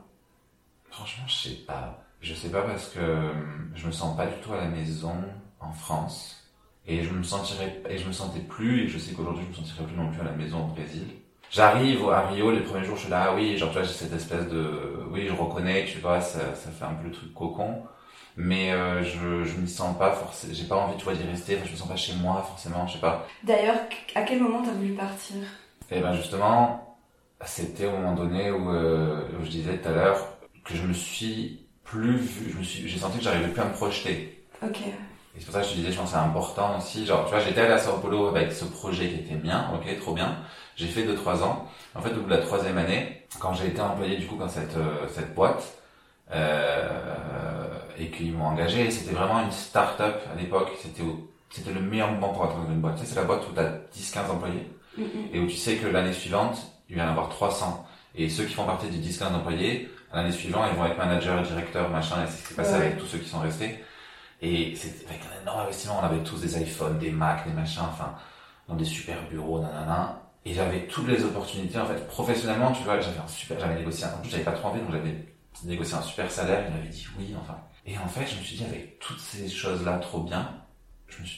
Franchement, je sais pas. Je sais pas parce que euh, je me sens pas du tout à la maison en France. Et je me sentirais, et je me sentais plus, et je sais qu'aujourd'hui je me sentirais plus non plus à la maison au Brésil. J'arrive à Rio, les premiers jours, je suis là, ah oui, genre, tu vois, j'ai cette espèce de, oui, je reconnais, tu vois, ça, ça fait un peu le truc cocon. Mais, euh, je, je m'y sens pas forcément, j'ai pas envie, tu vois, d'y rester, enfin, je me sens pas chez moi, forcément, je sais pas. D'ailleurs, à quel moment t'as voulu partir? Et ben justement, c'était au moment donné où, euh, où je disais tout à l'heure que je me suis plus vu, je me suis, j'ai senti que j'arrivais plus à me projeter. Ok. Et c'est pour ça que je te disais, je pense que c'est important aussi. Genre, tu vois, j'étais à Sao Paulo avec ce projet qui était bien, ok, trop bien. J'ai fait deux trois ans. En fait, au bout de la troisième année, quand j'ai été employé du coup dans cette euh, cette boîte euh, et qu'ils m'ont engagé, c'était vraiment une start-up à l'époque. C'était c'était le meilleur moment pour être dans une boîte. Tu sais, c'est la boîte où tu as 10-15 employés Mhm. et où tu sais que l'année suivante, il va y en avoir 300. Et ceux qui font partie des 10-15 employés, l'année suivante, ils vont être managers, directeurs, machin, et c'est ce qui s'est passé Ouais. avec tous ceux qui sont restés. Et c'était avec un énorme investissement, on avait tous des iPhones, des Macs, des machins, enfin, dans des super bureaux, nanana. Et j'avais toutes les opportunités, en fait. Professionnellement, tu vois, j'avais un super, j'avais négocié, un- en plus, j'avais pas trop envie, donc j'avais négocié un super salaire, il m'avait dit oui, enfin. Et en fait, je me suis dit, avec toutes ces choses-là trop bien,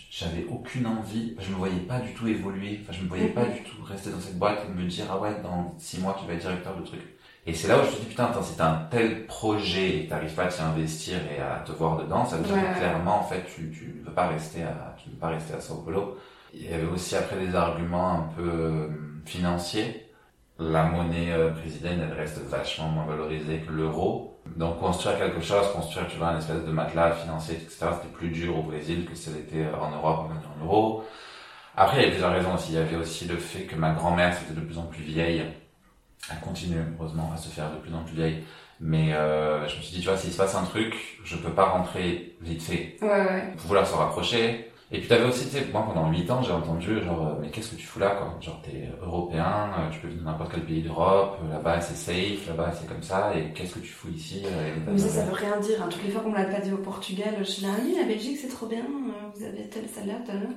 j'avais aucune envie, je me voyais pas du tout évoluer, enfin, je me voyais pas du tout rester dans cette boîte et me dire, ah ouais, dans six mois, tu vas être directeur de truc. Et c'est là où je me suis dit, putain, attends, si t'as un tel projet et que t'arrives pas à t'y investir et à te voir dedans, ça veut dire Ouais. que clairement, en fait, tu, tu ne peux pas rester à, tu ne peux pas rester à Sao Paulo. Il y avait aussi après des arguments un peu euh, financiers. La monnaie euh, brésilienne, elle reste vachement moins valorisée que l'euro. Donc construire quelque chose, construire, tu vois, un espèce de matelas financier, etc., c'était plus dur au Brésil que ce l'était en Europe, en en euro. Après, il y a plusieurs raisons aussi. Il y avait aussi le fait que ma grand-mère, c'était de plus en plus vieille. Elle continue, heureusement, à se faire de plus en plus vieille. Mais euh, je me suis dit, tu vois, s'il se passe un truc, je peux pas rentrer vite fait. Ouais, ouais. Vouloir se rapprocher. Et puis t'avais aussi, tu sais, moi pendant 8 ans, j'ai entendu genre, euh, mais qu'est-ce que tu fous là, quoi? Genre, t'es européen, euh, tu peux venir dans n'importe quel pays d'Europe, euh, là-bas c'est safe, là-bas c'est comme ça, et qu'est-ce que tu fous ici Mais ça, ça veut rien dire. Hein. Toutes les fois qu'on me l'a pas dit au Portugal, je suis là, ah oui, la Belgique c'est trop bien, vous avez tel salaire, tel.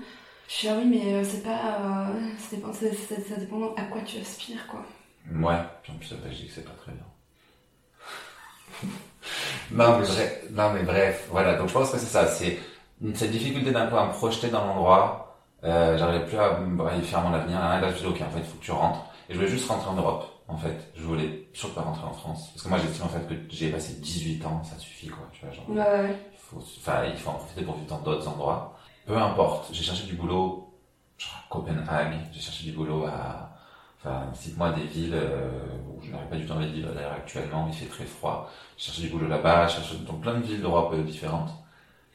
Je suis là, oui, mais c'est pas. euh, ça, dépend, ça, ça- ça dépend à quoi tu aspires, quoi. Ouais, puis en plus la Belgique c'est pas très bien. non, mais bref, non mais bref, voilà, donc je pense que c'est ça, c'est cette difficulté d'un coup à me projeter dans l'endroit, euh, j'arrivais plus à, y faire mon avenir, là je me suis dit ok en fait il faut que tu rentres, et je voulais juste rentrer en Europe, en fait, je voulais surtout pas rentrer en France, parce que moi j'estime en fait que j'ai passé 18 ans, ça suffit quoi, tu vois, genre, Ouais, ouais. il faut, enfin, il faut en profiter pour vivre dans d'autres endroits. Peu importe, j'ai cherché du boulot genre à Copenhague, j'ai cherché du boulot à, enfin, cite-moi des villes euh, où je n'aurais pas du tout envie de vivre d'ailleurs actuellement, il fait très froid. J'ai cherché du boulot là-bas, j'ai cherché dans plein de villes d'Europe euh, différentes,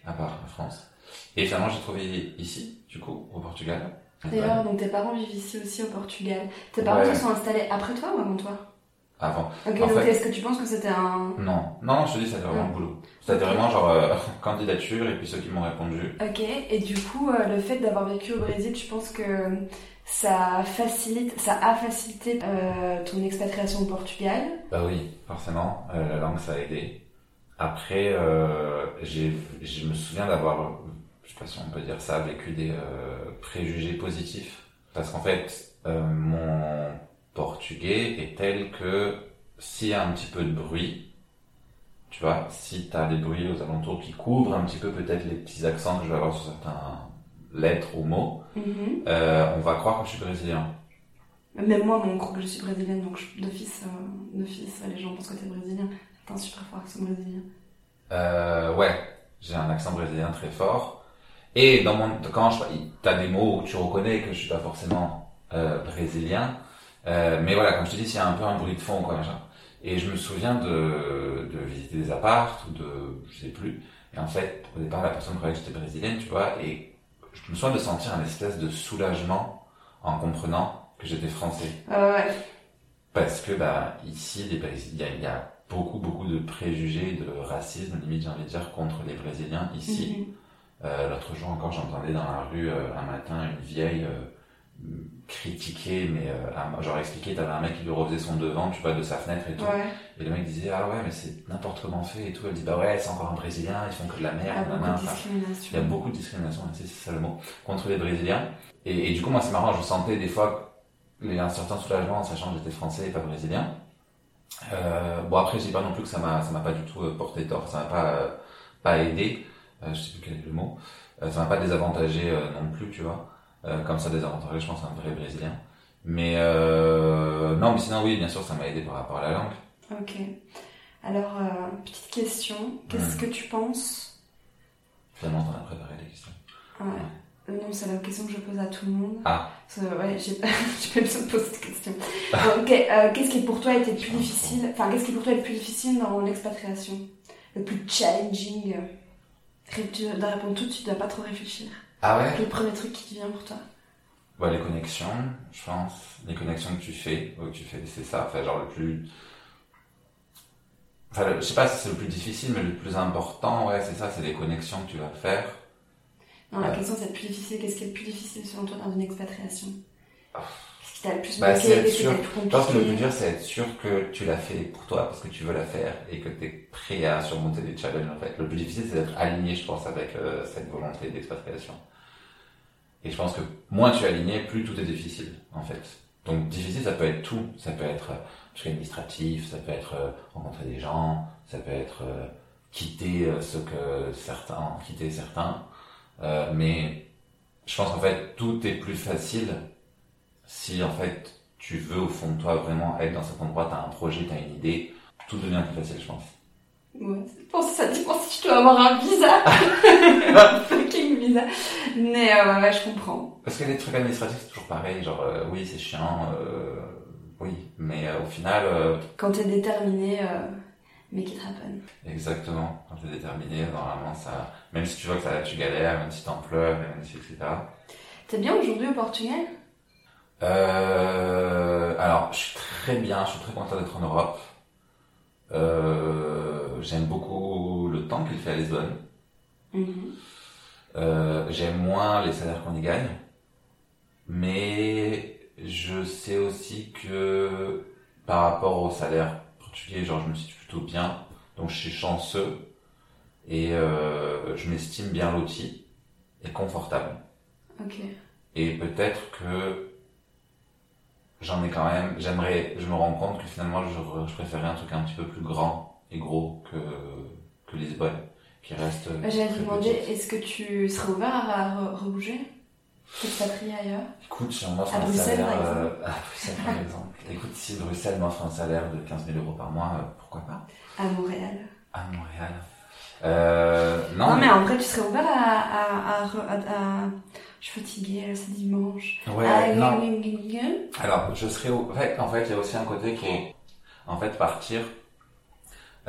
à part la France. Et finalement, j'ai trouvé ici, du coup, au Portugal. D'ailleurs, donc tes parents vivent ici aussi au Portugal. Tes parents Ouais. se sont installés après toi ou avant toi? Avant. Ok, En donc fait- est-ce que tu penses que c'était un. Non, non, non, je te dis, c'était vraiment le boulot. C'était vraiment genre euh, candidature et puis ceux qui m'ont répondu. Ok, et du coup, euh, le fait d'avoir vécu au Brésil, je pense que ça facilite, ça a facilité euh, ton expatriation au Portugal? Bah oui, forcément, euh, la langue ça a aidé. Après, euh, je me souviens d'avoir, je sais pas si on peut dire ça, vécu des euh, préjugés positifs. Parce qu'en fait, euh, mon portugais est tel que s'il y a un petit peu de bruit, tu vois, si tu as des bruits aux alentours qui couvrent un petit peu peut-être les petits accents que je vais avoir sur certains lettres ou mots, Mhm. euh, on va croire que je suis brésilien. Même moi, on croit que je suis brésilienne, donc d'office, euh, d'office, les gens pensent que t'es brésilien. T'as un super fort accent brésilien. Euh, ouais, j'ai un accent brésilien très fort. Et dans mon, quand je, t'as des mots où tu reconnais que je suis pas forcément euh, brésilien, euh, mais voilà, comme je te dis, s'il y a un peu un bruit de fond, quoi, machin. Et je me souviens de, de visiter des apparts, ou de, je sais plus. Et en fait, au départ, la personne croyait que j'étais brésilienne, tu vois, et je me souviens de sentir un espèce de soulagement en comprenant que j'étais français. Ah ouais. Parce que, bah, ici, les Brésiliens, il y a beaucoup, beaucoup de préjugés, de racisme, limite, j'ai envie de dire, contre les Brésiliens ici. Mhm. Euh, L'autre jour encore, j'entendais dans la rue euh, un matin une vieille euh, critiquer, mais euh, genre expliquer, t'avais un mec qui lui refaisait son devant, tu vois, de sa fenêtre et tout. Ouais. Et le mec disait, ah ouais, mais c'est n'importe comment fait et tout. Elle dit, bah ouais, c'est encore un Brésilien, ils font que de la merde. beaucoup nanana. de Enfin, il y a discrimination. beaucoup de discrimination, c'est ça le mot, contre les Brésiliens. Et, et du coup, moi, c'est marrant, je sentais des fois un certain soulagement en sachant que j'étais français et pas brésilien. Euh, bon, après, je dis pas non plus que ça m'a, ça m'a pas du tout euh, porté tort, ça m'a pas, euh, pas aidé, euh, je sais plus quel est le mot, euh, ça m'a pas désavantagé non plus, tu vois, euh, comme ça désavantagé, je pense, un vrai brésilien. Mais euh, non, mais sinon, oui, bien sûr, ça m'a aidé par rapport à la langue. Ok. Alors, euh, petite question. Qu'est-ce Hmm. que tu penses Finalement, t'en as préparé des questions. Ouais. Euh, Non, c'est la question que je pose à tout le monde. Ah. Ouais, j'ai pas, pas besoin de poser cette question. Ok, euh, qu'est-ce qui pour toi a été le plus difficile Enfin, qu'est-ce qui pour toi est le plus difficile dans l'expatriation? Le plus challenging Ré- Tu dois répondre tout de suite, tu dois pas trop réfléchir. Ah ouais? Le premier truc qui vient pour toi? Ouais, les connexions, je pense. Les connexions que tu fais, ou que tu fais, c'est ça. Enfin, genre le plus. Enfin, je sais pas si c'est le plus difficile, mais le plus important, ouais, c'est ça, c'est les connexions que tu vas faire. Non, la question c'est le plus difficile. Qu'est-ce qui est le plus difficile selon toi dans une expatriation Qu'est-ce qui t'a le plus Bah, bloqué être sûr. Je pense que le plus dur, c'est être sûr que tu l'as fait pour toi, parce que tu veux la faire, et que tu es prêt à surmonter des challenges, en fait. Le plus difficile, c'est d'être aligné, je pense, avec euh, cette volonté d'expatriation. Et je pense que moins tu es aligné, plus tout est difficile, en fait. Donc, difficile, ça peut être tout. Ça peut être euh, administratif, ça peut être euh, rencontrer des gens, ça peut être euh, quitter ce que certains, quitter certains. Euh, mais je pense qu'en fait, tout est plus facile si, en fait, tu veux au fond de toi vraiment être dans cet endroit, t'as un projet, t'as une idée, tout devient plus facile, je pense. Ouais, ça, ça dépend si tu dois avoir un visa. un fucking visa. Mais euh, ouais, je comprends. Parce que les trucs administratifs, c'est toujours pareil, genre, euh, oui, c'est chiant, euh, oui, mais euh, au final, euh, Quand t'es déterminé, euh, make it happen. exactement, quand t'es déterminé, normalement, ça, même si tu vois que ça, tu galères, même si t'en pleures, même si, etc. T'es bien aujourd'hui au Portugal? Euh, alors, je suis très bien, je suis très content d'être en Europe. Euh, j'aime beaucoup le temps qu'il fait à Lisbonne. Mhm. Euh, j'aime moins les salaires qu'on y gagne, mais je sais aussi que par rapport au salaire portugais, genre je me situe plutôt bien, donc je suis chanceux et euh, je m'estime bien loti et confortable. Ok. Et peut-être que j'en ai quand même, j'aimerais, je me rends compte que finalement je, je préférais un truc un petit peu plus grand et gros que, que Lisbonne, qui reste. J'allais te demander, est-ce que tu serais ouvert à re- rebouger? T'expatrier ailleurs Écoute, si on m'offre À un Bruxelles, salaire. par euh, à Bruxelles, par exemple. Écoute, si Bruxelles m'offre un salaire de 15 000 euros par mois, euh, pourquoi pas À Montréal À Montréal. Euh, non, Non, mais en vrai, tu serais ouvert à. à, à, à- à- Je suis fatiguée, c'est dimanche. Ouais, Ah, non. Alors, je serais au... en fait, en fait, il y a aussi un côté qui est, en fait, partir,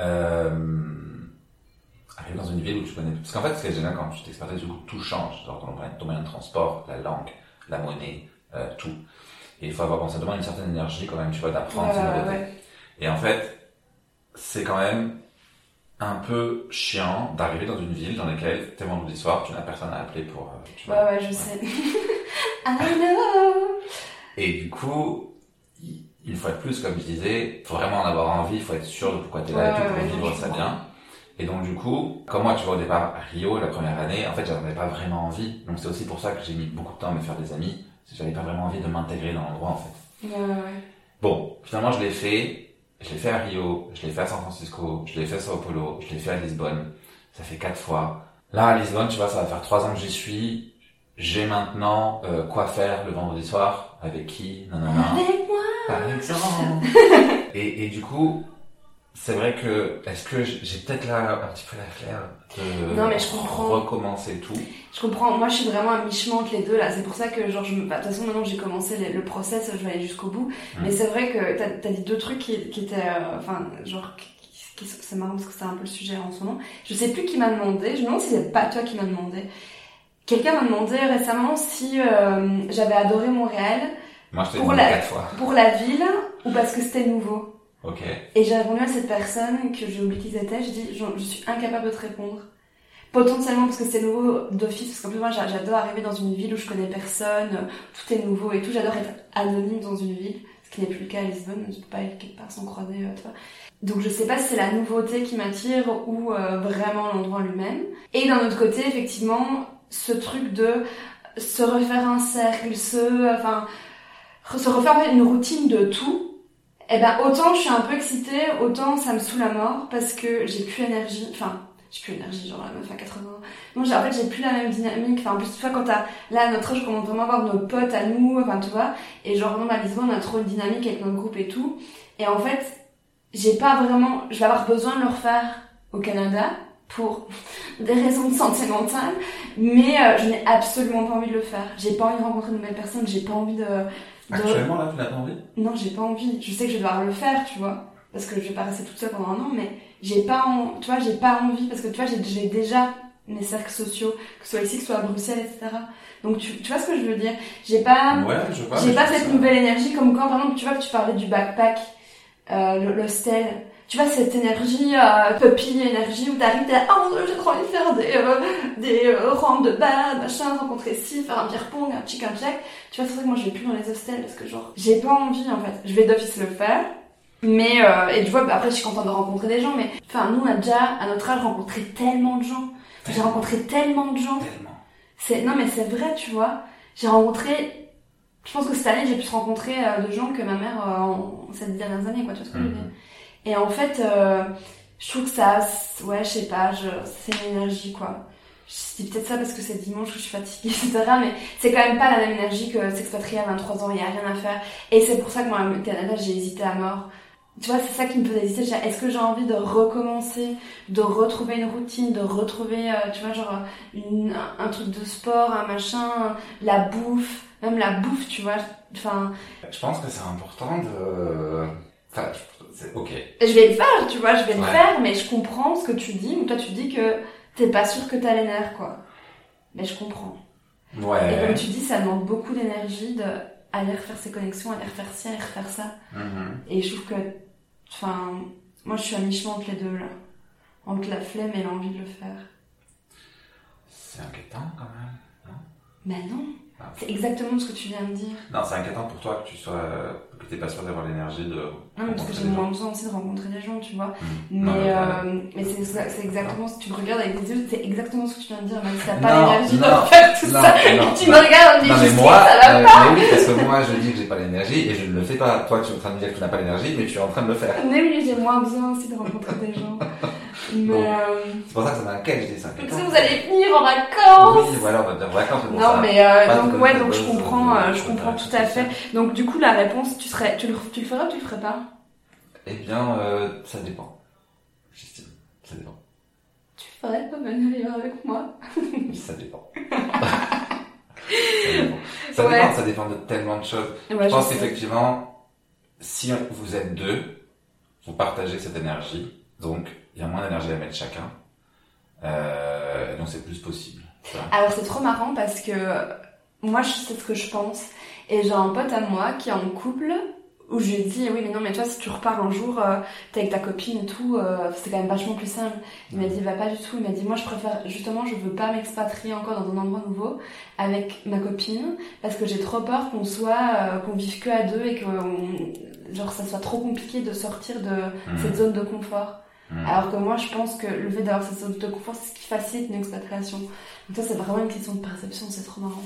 euh, arriver dans une ville où tu connais, parce qu'en fait, ce qui est génial quand tu t'expatries, du coup, tout change, genre ton moyen, de transport, la langue, la monnaie, euh, tout. Et il faut avoir, bon, ça demande une certaine énergie quand même, tu vois, d'apprendre ces nouveautés. ouais. Et en fait, c'est quand même un peu chiant d'arriver dans une ville dans laquelle, t'es vendredi soir, tu n'as personne à appeler pour, euh, tu vois, Ouais, ouais, je sais. I know Et du coup, il- une fois de plus, comme je disais, faut vraiment en avoir envie, il faut être sûr de pourquoi tu es là Ouais, et tout pour vivre ça bien. Et donc du coup, comme moi, tu vois, au départ, à Rio, la première année, en fait, j'en avais pas vraiment envie. Donc c'est aussi pour ça que j'ai mis beaucoup de temps à me faire des amis. parce que J'avais pas vraiment envie de m'intégrer dans l'endroit, en fait. Ouais, ouais, ouais. Bon, finalement, je l'ai fait. Je l'ai fait à Rio, je l'ai fait à San Francisco, je l'ai fait à Sao Paulo, je l'ai fait à Lisbonne. Ça fait quatre fois. Là, à Lisbonne, tu vois, ça va faire trois ans que j'y suis. J'ai maintenant euh, quoi faire le vendredi soir, avec qui, nanana Avec moi? Par exemple. et, et du coup, c'est vrai que, est-ce que j'ai peut-être là un petit peu la flair de Non, mais je comprends. recommencer tout Je comprends. Moi, je suis vraiment à mi-chemin entre les deux là. C'est pour ça que, genre, je me. bah, De toute façon, maintenant j'ai commencé le, le process, je vais aller jusqu'au bout. Mm. Mais c'est vrai que t'as as dit deux trucs qui, qui étaient. euh, Enfin, genre. qui- qui- C'est marrant parce que c'est un peu le sujet en ce moment. Je sais plus qui m'a demandé. Je me demande si c'est pas toi qui m'a demandé. Quelqu'un m'a demandé récemment si euh, j'avais adoré Montréal Moi, je t'ai Pour dit la- quatre fois. pour la ville ou parce que c'était nouveau. Ok. Et j'ai répondu à cette personne que j'ai oublié qui c'était, je dis je, suis incapable de te répondre. Potentiellement parce que c'est nouveau d'office, parce qu'en plus moi j'a- j'adore arriver dans une ville où je connais personne, tout est nouveau et tout, j'adore être anonyme dans une ville, ce qui n'est plus le cas à Lisbonne, je peux pas aller quelque part sans croiser, euh, tu vois. Donc je sais pas si c'est la nouveauté qui m'attire ou euh, vraiment l'endroit lui-même. Et d'un autre côté, effectivement, ce truc de se refaire un cercle, se, enfin, se refaire une routine de tout, eh ben autant je suis un peu excitée, autant ça me saoule à mort parce que j'ai plus énergie, enfin j'ai plus énergie, genre la meuf à 80 ans. Non, en fait j'ai plus la même dynamique, enfin en plus tu vois quand t'as, là notre âge on commence vraiment à avoir nos potes à nous, enfin tu vois, et genre non à Lisbonne on a trop une dynamique avec notre groupe et tout, et en fait j'ai pas vraiment, je vais avoir besoin de le refaire au Canada pour des raisons mentale, mais euh, je n'ai absolument pas envie de le faire. J'ai pas envie de rencontrer de nouvelles personnes, j'ai pas envie de... Actuellement, là, tu n'as pas envie? Non, j'ai pas envie. Je sais que je vais devoir le faire, tu vois. Parce que je vais pas rester toute seule pendant un an, mais j'ai pas, en... tu vois, j'ai pas envie parce que tu vois, j'ai déjà mes cercles sociaux, que ce soit ici, que ce soit à Bruxelles, etc. Donc tu, tu vois ce que je veux dire? J'ai pas, Ouais, j'ai pas je cette nouvelle énergie comme quand, par exemple, tu vois, que tu parlais du backpack, euh, le- l'hostel. Tu vois, cette énergie, euh, puppy énergie, où t'arrives, t'es là, oh mon dieu, j'ai trop envie de faire des, euh, des euh, rampes de bad, machin, rencontrer ci, faire un beer pong, un chicken jack. Tu vois, c'est vrai que moi, je vais plus dans les hostels parce que, genre, j'ai pas envie, en fait. Je vais d'office le faire. Mais, euh, et tu vois, après, je suis contente de rencontrer des gens, mais, enfin, nous, on a déjà, à notre âge, rencontré tellement de gens. J'ai rencontré tellement de gens. Tellement. C'est non mais c'est vrai, tu vois. J'ai rencontré je pense que cette année, j'ai pu rencontrer euh, de gens que ma mère euh, en ces dernières années quoi, tu vois ce que je veux Mhm. dire. Et en fait, euh, je trouve que ça ouais, je sais pas, je c'est une énergie quoi. Je dis peut-être ça parce que c'est dimanche que je suis fatiguée, etc. Mais c'est quand même pas la même énergie que s'expatrier à 23 ans, il y a rien à faire. Et c'est pour ça que moi, au Canada, j'ai hésité à mort. Tu vois, c'est ça qui me faisait hésiter. Est-ce que j'ai envie de recommencer, de retrouver une routine, de retrouver, euh, tu vois, genre une, un, un truc de sport, un machin, la bouffe, même la bouffe, tu vois. Enfin, Je pense que c'est important de. Enfin, c'est ok. je vais le faire, tu vois, je vais le Ouais. faire, mais je comprends ce que tu dis. Mais toi, tu dis que t'es pas sûr que t'as les nerfs, quoi. Mais je comprends. Et comme Ouais. tu dis, ça demande beaucoup d'énergie de aller refaire ses connexions, aller refaire ci, aller refaire ça. Mhm. Et je trouve que, enfin, moi je suis à mi-chemin entre les deux là. Entre la flemme et l'envie de le faire. C'est inquiétant quand même. Mais non, Ah. c'est exactement ce que tu viens de dire. Non, c'est inquiétant pour toi que tu sois. que t'es pas sûr d'avoir l'énergie de. Non, mais parce que j'ai moins besoin aussi de rencontrer des gens, tu vois. Mhm. Mais, Non, mais, euh, mais c'est exactement que tu me regardes avec des yeux, c'est exactement ce que tu viens de dire, même si t'as pas l'énergie de faire tout non, ça. non, tu me regardes, dit Non mais moi, ça va euh, pas. mais oui, parce que moi je dis que j'ai pas l'énergie et je ne le fais pas. Toi tu es en train de me dire que tu n'as pas l'énergie, mais tu es en train de le faire. Mais oui, j'ai moins besoin aussi de rencontrer des gens. Mais euh, C'est pour ça que ça m'inquiète, je dis ça. parce que vous allez venir en vacances. Oui, voilà, on va dire vacances, c'est pour Non ça. mais euh, Pas donc ouais donc je comprends euh, de- je comprends tout à fait donc du coup la réponse tu serais tu le, tu le ferais ou tu le ferais pas? Eh bien, euh, ça dépend. J'estime, ça dépend. tu ferais pas venir vivre avec moi Ça dépend. ça dépend. Ça Ouais. dépend, ça dépend de tellement de choses. ouais, je pense qu'effectivement, si vous êtes deux, vous partagez cette énergie, donc il y a moins d'énergie à mettre chacun, euh, donc c'est plus possible. alors c'est trop marrant parce que moi je sais ce que je pense. Et j'ai un pote à moi qui est en couple où je lui ai dit oui mais non mais toi si tu repars un jour euh, t'es avec ta copine et tout euh, c'est quand même vachement plus simple. Il m'a dit va pas du tout. Il m'a dit moi je préfère justement je veux pas m'expatrier encore dans un endroit nouveau avec ma copine parce que j'ai trop peur qu'on soit euh, qu'on vive que à deux et que on- genre ça soit trop compliqué de sortir de Mhm. cette zone de confort Mhm. alors que moi je pense que le fait d'avoir cette zone de confort c'est ce qui facilite une expatriation donc ça c'est vraiment une question de perception c'est trop marrant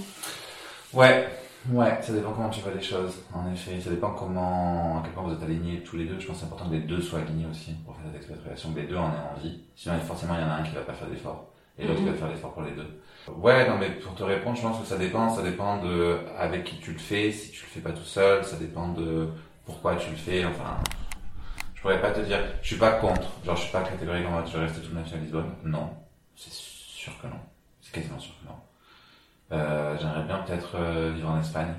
Ouais, ouais, ça dépend comment tu vois les choses, en effet. Ça dépend comment, à quel point vous êtes alignés tous les deux. Je pense que c'est important que les deux soient alignés aussi pour faire cette expatriation, que les deux en aient envie. Sinon, forcément, il y en a un qui va pas faire d'effort et l'autre qui va faire l'effort pour les deux. Ouais, non, mais pour te répondre, je pense que ça dépend. Ça dépend de avec qui tu le fais, si tu le fais pas tout seul. Ça dépend de pourquoi tu le fais. Enfin, Je pourrais pas te dire, je suis pas contre. Genre, je suis pas catégorique en mode, je vais rester toute ma vie à Lisbonne. Non. C'est sûr que non. C'est quasiment sûr que non. Euh, j'aimerais bien peut-être euh, vivre en Espagne.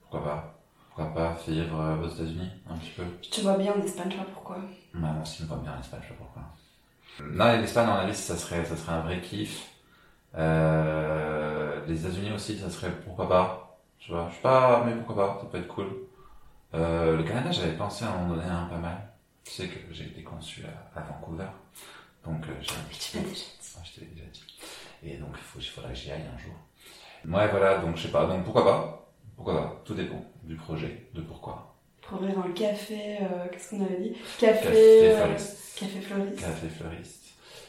Pourquoi pas? Pourquoi pas vivre euh, aux États-Unis un petit peu? Je te vois bien en Espagne, je sais pas pourquoi? Ouais, moi aussi, je me vois bien en Espagne, je sais pas pourquoi. Non, l'Espagne, en avis, ça serait, ça serait un vrai kiff. Euh, les États-Unis aussi, ça serait pourquoi pas? Tu vois, je sais pas, mais pourquoi pas, ça peut être cool. Euh, le Canada, j'avais pensé à un moment donné un pas mal. Tu sais que j'ai été conçu à, à Vancouver. Donc, euh, j'ai tu m'as déjà dit. Ouais, je l'ai déjà dit. Et donc, il faut, il faudrait que j'y aille un jour. Ouais, voilà, donc je sais pas. Donc, pourquoi pas? Pourquoi pas? Tout dépend du projet, de pourquoi. Progrès dans le café, euh, qu'est-ce qu'on avait dit? Café, Café euh, fleuriste. café fleuriste. Café fleuriste.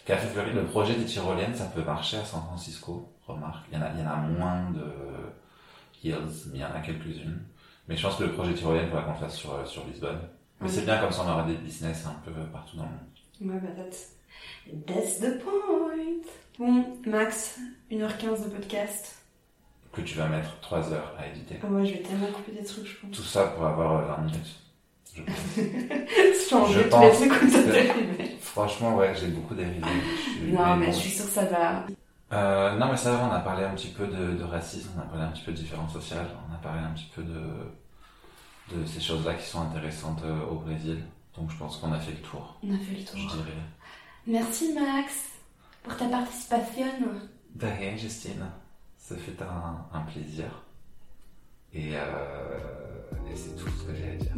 Café fleuriste, le projet des tyroliennes, ça peut marcher à San Francisco, remarque. Il y en a, il y en a moins de hills, mais il y en a quelques-unes. Mais je pense que le projet tyrolienne, il faudra qu'on le fasse sur, sur Lisbonne. Mais c'est bien comme ça, on aura des business un peu partout dans le monde. Ouais, bah that's, that's the point. Bon, Max, 1h15 de podcast. Que tu vas mettre 3 heures à éditer. Ah ouais, je vais tellement couper des trucs, je pense. Tout ça pour avoir euh, 20 minutes. Je pense. Changer Je les pense trucs que-. Franchement, ouais, j'ai beaucoup dérivé. Suis- Non, mais je suis sûre que ça va. Euh, non, mais ça va, on a parlé un petit peu de, de racisme, on a parlé un petit peu de différence sociale, on a parlé un petit peu de, de ces choses-là qui sont intéressantes euh, au Brésil. Donc je pense qu'on a fait le tour, On a fait le je tour. dirais. Merci Max pour ta participation. De rien, Justine. Ça fait un, un plaisir. Et, euh, et c'est tout ce que j'ai à dire.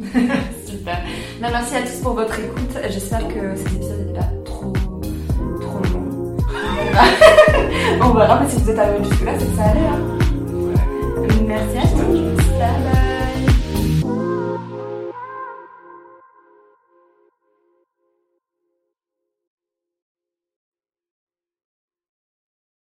Super. Ben, merci à tous pour votre écoute. J'espère que cet épisode n'était pas trop, trop long. On verra. Mais si vous êtes arrivé jusque-là, c'est que ça allait. Hein. Ouais. Merci à tous. Bye bye.